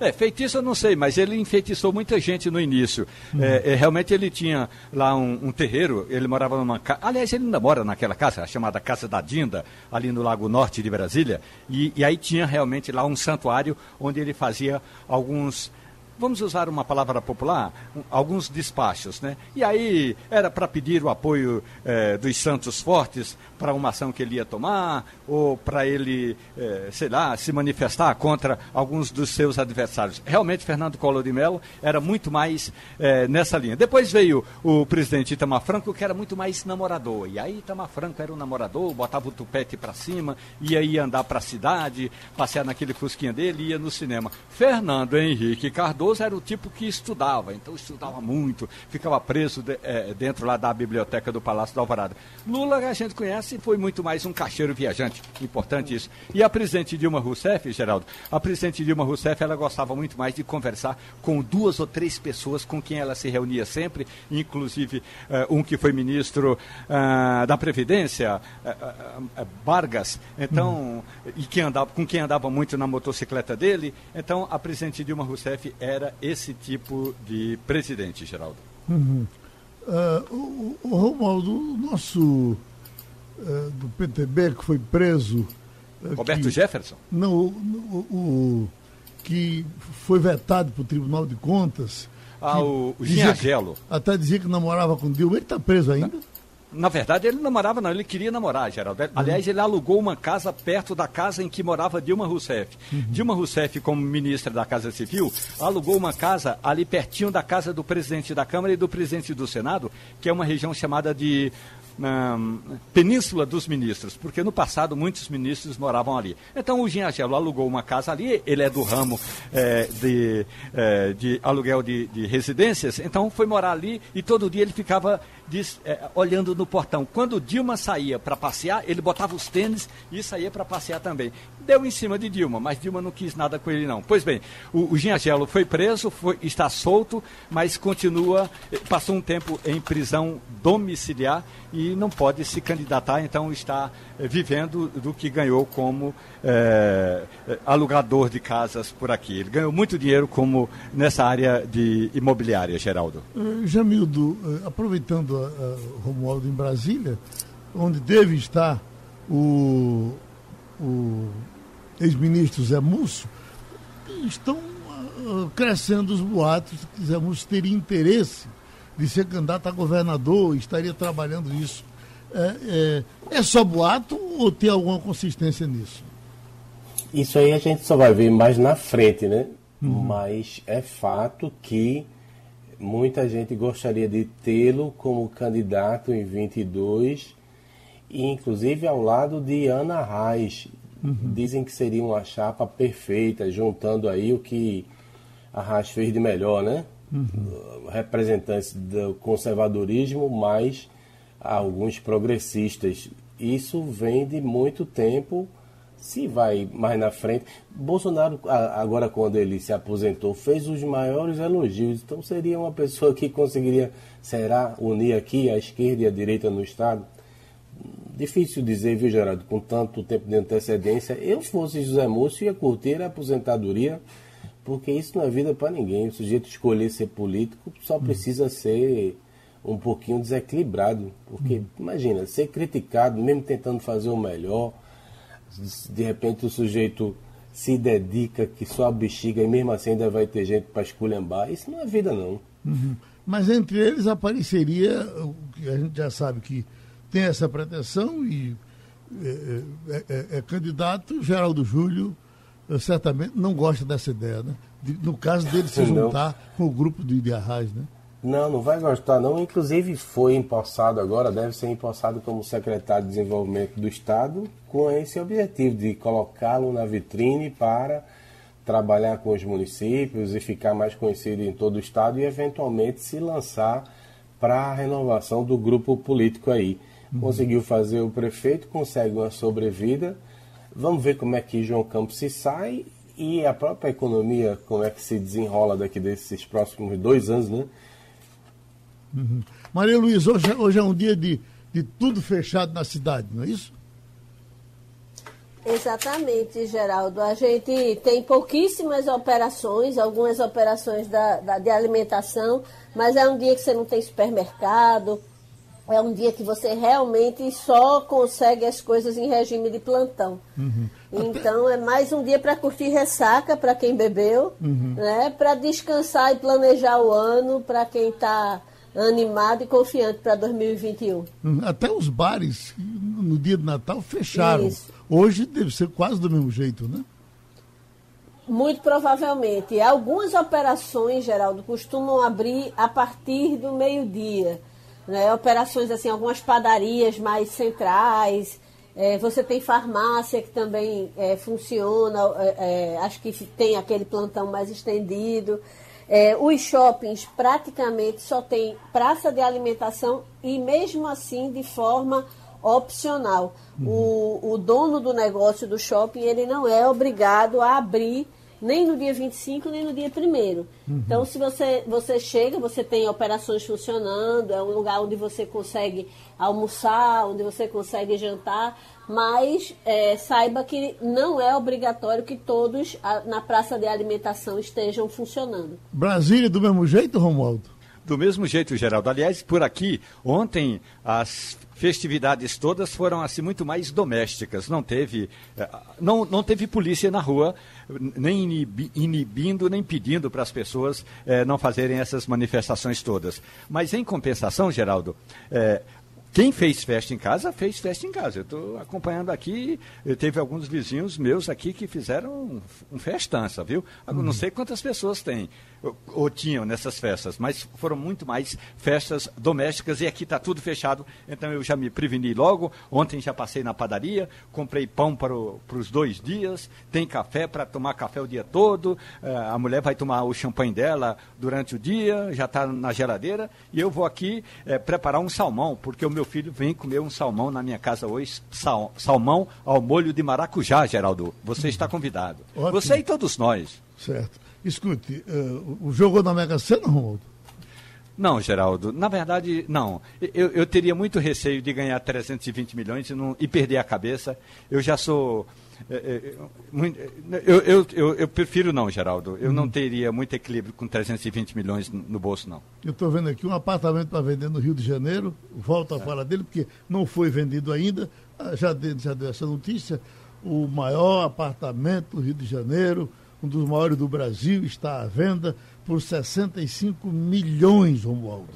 É, feitiço eu não sei, mas ele enfeitiçou muita gente no início. Uhum. É, realmente ele tinha lá um, um, terreiro, ele morava numa casa. Aliás, ele ainda mora naquela casa, chamada Casa da Dinda, ali no Lago Norte de Brasília. E, e aí tinha realmente lá um santuário onde ele fazia alguns vamos usar uma palavra popular, alguns despachos, né? E aí era para pedir o apoio eh, dos Santos Fortes para uma ação que ele ia tomar, ou para ele, eh, sei lá, se manifestar contra alguns dos seus adversários. Realmente, Fernando Collor de Mello era muito mais eh, nessa linha. Depois veio o presidente Itamar Franco, que era muito mais namorador. E aí Itamar Franco era um namorador, botava o tupete para cima, ia, ia andar para a cidade, passear naquele fusquinha dele, ia no cinema. Fernando Henrique Cardoso era o tipo que estudava, então estudava muito, ficava preso de, eh, dentro lá da biblioteca do Palácio da Alvorada. Lula, a gente conhece, foi muito mais um caixeiro viajante. Importante isso. E a presidente Dilma Rousseff, Geraldo, a presidente Dilma Rousseff, ela gostava muito mais de conversar com duas ou três pessoas com quem ela se reunia sempre, inclusive uh, um que foi ministro uh, da Previdência, uh, Vargas, então, uhum. e que andava, com quem andava muito na motocicleta dele. Então, a presidente Dilma Rousseff era esse tipo de presidente, Geraldo. Uhum. Uh, o, o Romualdo, o nosso uh, do PTB que foi preso. Uh, Roberto que, Jefferson? Não, o, o, que foi vetado para o Tribunal de Contas. Ah, o, o. Até dizia que namorava com Dilma. Ele está preso ainda? Na verdade, ele não namorava, não. Ele queria namorar, Geraldo. Uhum. Aliás, ele alugou uma casa perto da casa em que morava Dilma Rousseff. Uhum. Dilma Rousseff, como ministra da Casa Civil, alugou uma casa ali pertinho da casa do presidente da Câmara e do presidente do Senado, que é uma região chamada de na Península dos Ministros, porque no passado muitos ministros moravam ali. Então o Ginhagelo alugou uma casa ali, ele é do ramo é, de, é, de aluguel de, de, residências, então foi morar ali e todo dia ele ficava diz, é, olhando no portão. Quando Dilma saía para passear, ele botava os tênis e saía para passear também. Deu em cima de Dilma, mas Dilma não quis nada com ele não. Pois bem, o, o Ginhagelo foi preso, foi, está solto, mas continua, passou um tempo em prisão domiciliar e não pode se candidatar, então está eh, vivendo do que ganhou como é, alugador de casas por aqui. Ele ganhou muito dinheiro como nessa área de imobiliária, Geraldo. Jamildo, aproveitando a, a Romualdo em Brasília, onde deve estar o, o ex-ministro Zé Múcio, estão uh, crescendo os boatos que Zé Múcio teria interesse de ser candidato a governador, estaria trabalhando isso. É, é, é só boato ou tem alguma consistência nisso? Isso aí a gente só vai ver mais na frente, né? Uhum. Mas é fato que muita gente gostaria de tê-lo como candidato em 22, e inclusive ao lado de Ana Reis. Uhum. Dizem que seria uma chapa perfeita, juntando aí o que a Reis fez de melhor, né? uhum. representantes do conservadorismo, mais alguns progressistas. Isso vem de muito tempo. Se vai mais na frente, Bolsonaro, agora quando ele se aposentou, fez os maiores elogios. Então seria uma pessoa que conseguiria, será, unir aqui a esquerda e a direita no Estado? Difícil dizer, viu, Gerardo, com tanto tempo de antecedência. Eu fosse José Múcio, ia curtir a aposentadoria porque isso não é vida para ninguém. O sujeito escolher ser político só precisa ser um pouquinho desequilibrado. Porque, hum. imagina, ser criticado, mesmo tentando fazer o melhor, de repente o sujeito se dedica, que só a bexiga, e mesmo assim ainda vai ter gente para esculhambar. Isso não é vida, não. Uhum. Mas entre eles apareceria, o que a gente já sabe que tem essa pretensão e é, é, é, é candidato Geraldo Júlio eu certamente não gosta dessa ideia, né? De, no caso dele se juntar não. com o grupo de, de Arraiz, né? Não, não vai gostar não. Inclusive foi empossado agora, deve ser empossado como secretário de Desenvolvimento do Estado, com esse objetivo de colocá-lo na vitrine para trabalhar com os municípios e ficar mais conhecido em todo o Estado e eventualmente se lançar para a renovação do grupo político aí. Uhum. Conseguiu fazer o prefeito, consegue uma sobrevida Vamos ver como é que João Campos se sai e a própria economia, como é que se desenrola daqui desses próximos dois anos, né? Uhum. Maria Luiz, hoje, hoje é um dia de, de tudo fechado na cidade, não é isso? Exatamente, Geraldo. A gente tem pouquíssimas operações, algumas operações da, da, de alimentação, mas é um dia que você não tem supermercado, é um dia que você realmente só consegue as coisas em regime de plantão. Uhum. Então é mais um dia para curtir ressaca para quem bebeu, uhum. né? para descansar e planejar o ano para quem está animado e confiante para 2021. Uhum. Até os bares no dia de Natal fecharam. Isso. Hoje deve ser quase do mesmo jeito, né? Muito provavelmente. Algumas operações, Geraldo, costumam abrir a partir do meio-dia. Né? Operações assim, algumas padarias mais centrais. É, você tem farmácia que também é, funciona, é, é acho que tem aquele plantão mais estendido. É, os shoppings praticamente só tem praça de alimentação e mesmo assim de forma opcional. Uhum. O, o dono do negócio do shopping ele não é obrigado a abrir nem no dia 25, nem no dia 1 uhum. Então, se você, você chega, você tem operações funcionando, é um lugar onde você consegue almoçar, onde você consegue jantar, mas é, saiba que não é obrigatório que todos a, na praça de alimentação estejam funcionando. Brasília do mesmo jeito, Romualdo? Do mesmo jeito, Geraldo. Aliás, por aqui, ontem as festividades todas foram assim muito mais domésticas. Não teve, eh, não, não teve polícia na rua, nem inibindo, nem pedindo para as pessoas eh, não fazerem essas manifestações todas. Mas em compensação, Geraldo, eh, quem fez festa em casa, fez festa em casa. Eu estou acompanhando aqui, teve alguns vizinhos meus aqui que fizeram um, um festança, viu? Uhum. Não sei quantas pessoas tem ou, ou, tinham nessas festas, mas foram muito mais festas domésticas e aqui está tudo fechado. Então eu já me preveni logo. Ontem já passei na padaria, comprei pão para, para os dois dias, tem café para tomar café o dia todo. Uh, a mulher vai tomar o champanhe dela durante o dia, já está na geladeira. E eu vou aqui uh, preparar um salmão, porque o meu meu filho vem comer um salmão na minha casa hoje, sal, salmão ao molho de maracujá, Geraldo. Você está convidado. Ótimo. Você e todos nós. Certo. Escute, uh, o jogo na Mega Sena, Romualdo? Não, Geraldo. Na verdade, não. Eu, eu, teria muito receio de ganhar 320 milhões e, não, e perder a cabeça. Eu já sou é, é, eu, eu, eu, eu, prefiro não, Geraldo. Eu não uhum. teria muito equilíbrio com 320 milhões no bolso, não. Eu estou vendo aqui um apartamento para vender no Rio de Janeiro. Volto a é. falar dele, porque não foi vendido ainda. Ah, já deu, já deu essa notícia. O maior apartamento do Rio de Janeiro, um dos maiores do Brasil, está à venda por 65 milhões, Romualdo.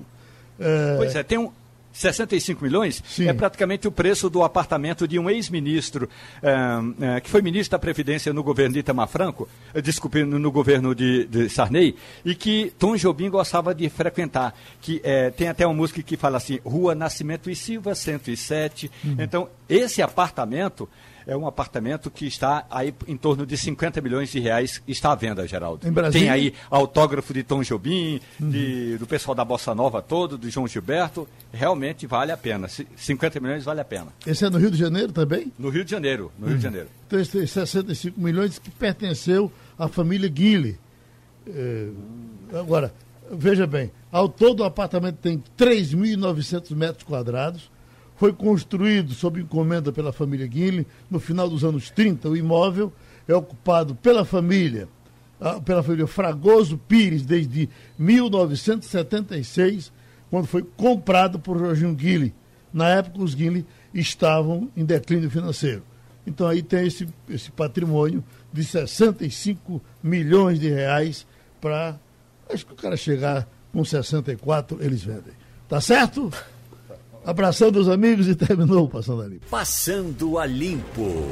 É... Pois é, tem um, 65 milhões Sim. é praticamente o preço do apartamento de um ex-ministro, é, é, que foi ministro da Previdência no governo de Itamar Franco, eh, desculpe, no, no governo de, de, Sarney, e que Tom Jobim gostava de frequentar. Que, é, tem até uma música que fala assim, Rua Nascimento e Silva, 107. Uhum. Então, esse apartamento é um apartamento que está aí em torno de 50 milhões de reais, está à venda, Geraldo. Em Brasília? Tem aí autógrafo de Tom Jobim, uhum. de, do pessoal da Bossa Nova todo, do João Gilberto. Realmente vale a pena. 50 milhões vale a pena. Esse é no Rio de Janeiro também? No Rio de Janeiro, no uhum. Rio de uhum. Janeiro. Então, esse 65 milhões que pertenceu à família Guile. É, agora, veja bem, ao todo o apartamento tem 3.900 metros quadrados foi construído sob encomenda pela família Guinle no final dos anos 30. O imóvel é ocupado pela família, ah, pela família Fragoso Pires desde 1976, quando foi comprado por Jorginho Guinle. Na época, os Guinle estavam em declínio financeiro. Então aí tem esse, esse patrimônio de 65 milhões de reais para. Acho que o cara chegar com 64, eles vendem. Tá certo? Abração dos amigos e terminou Passando a Limpo. Passando a Limpo.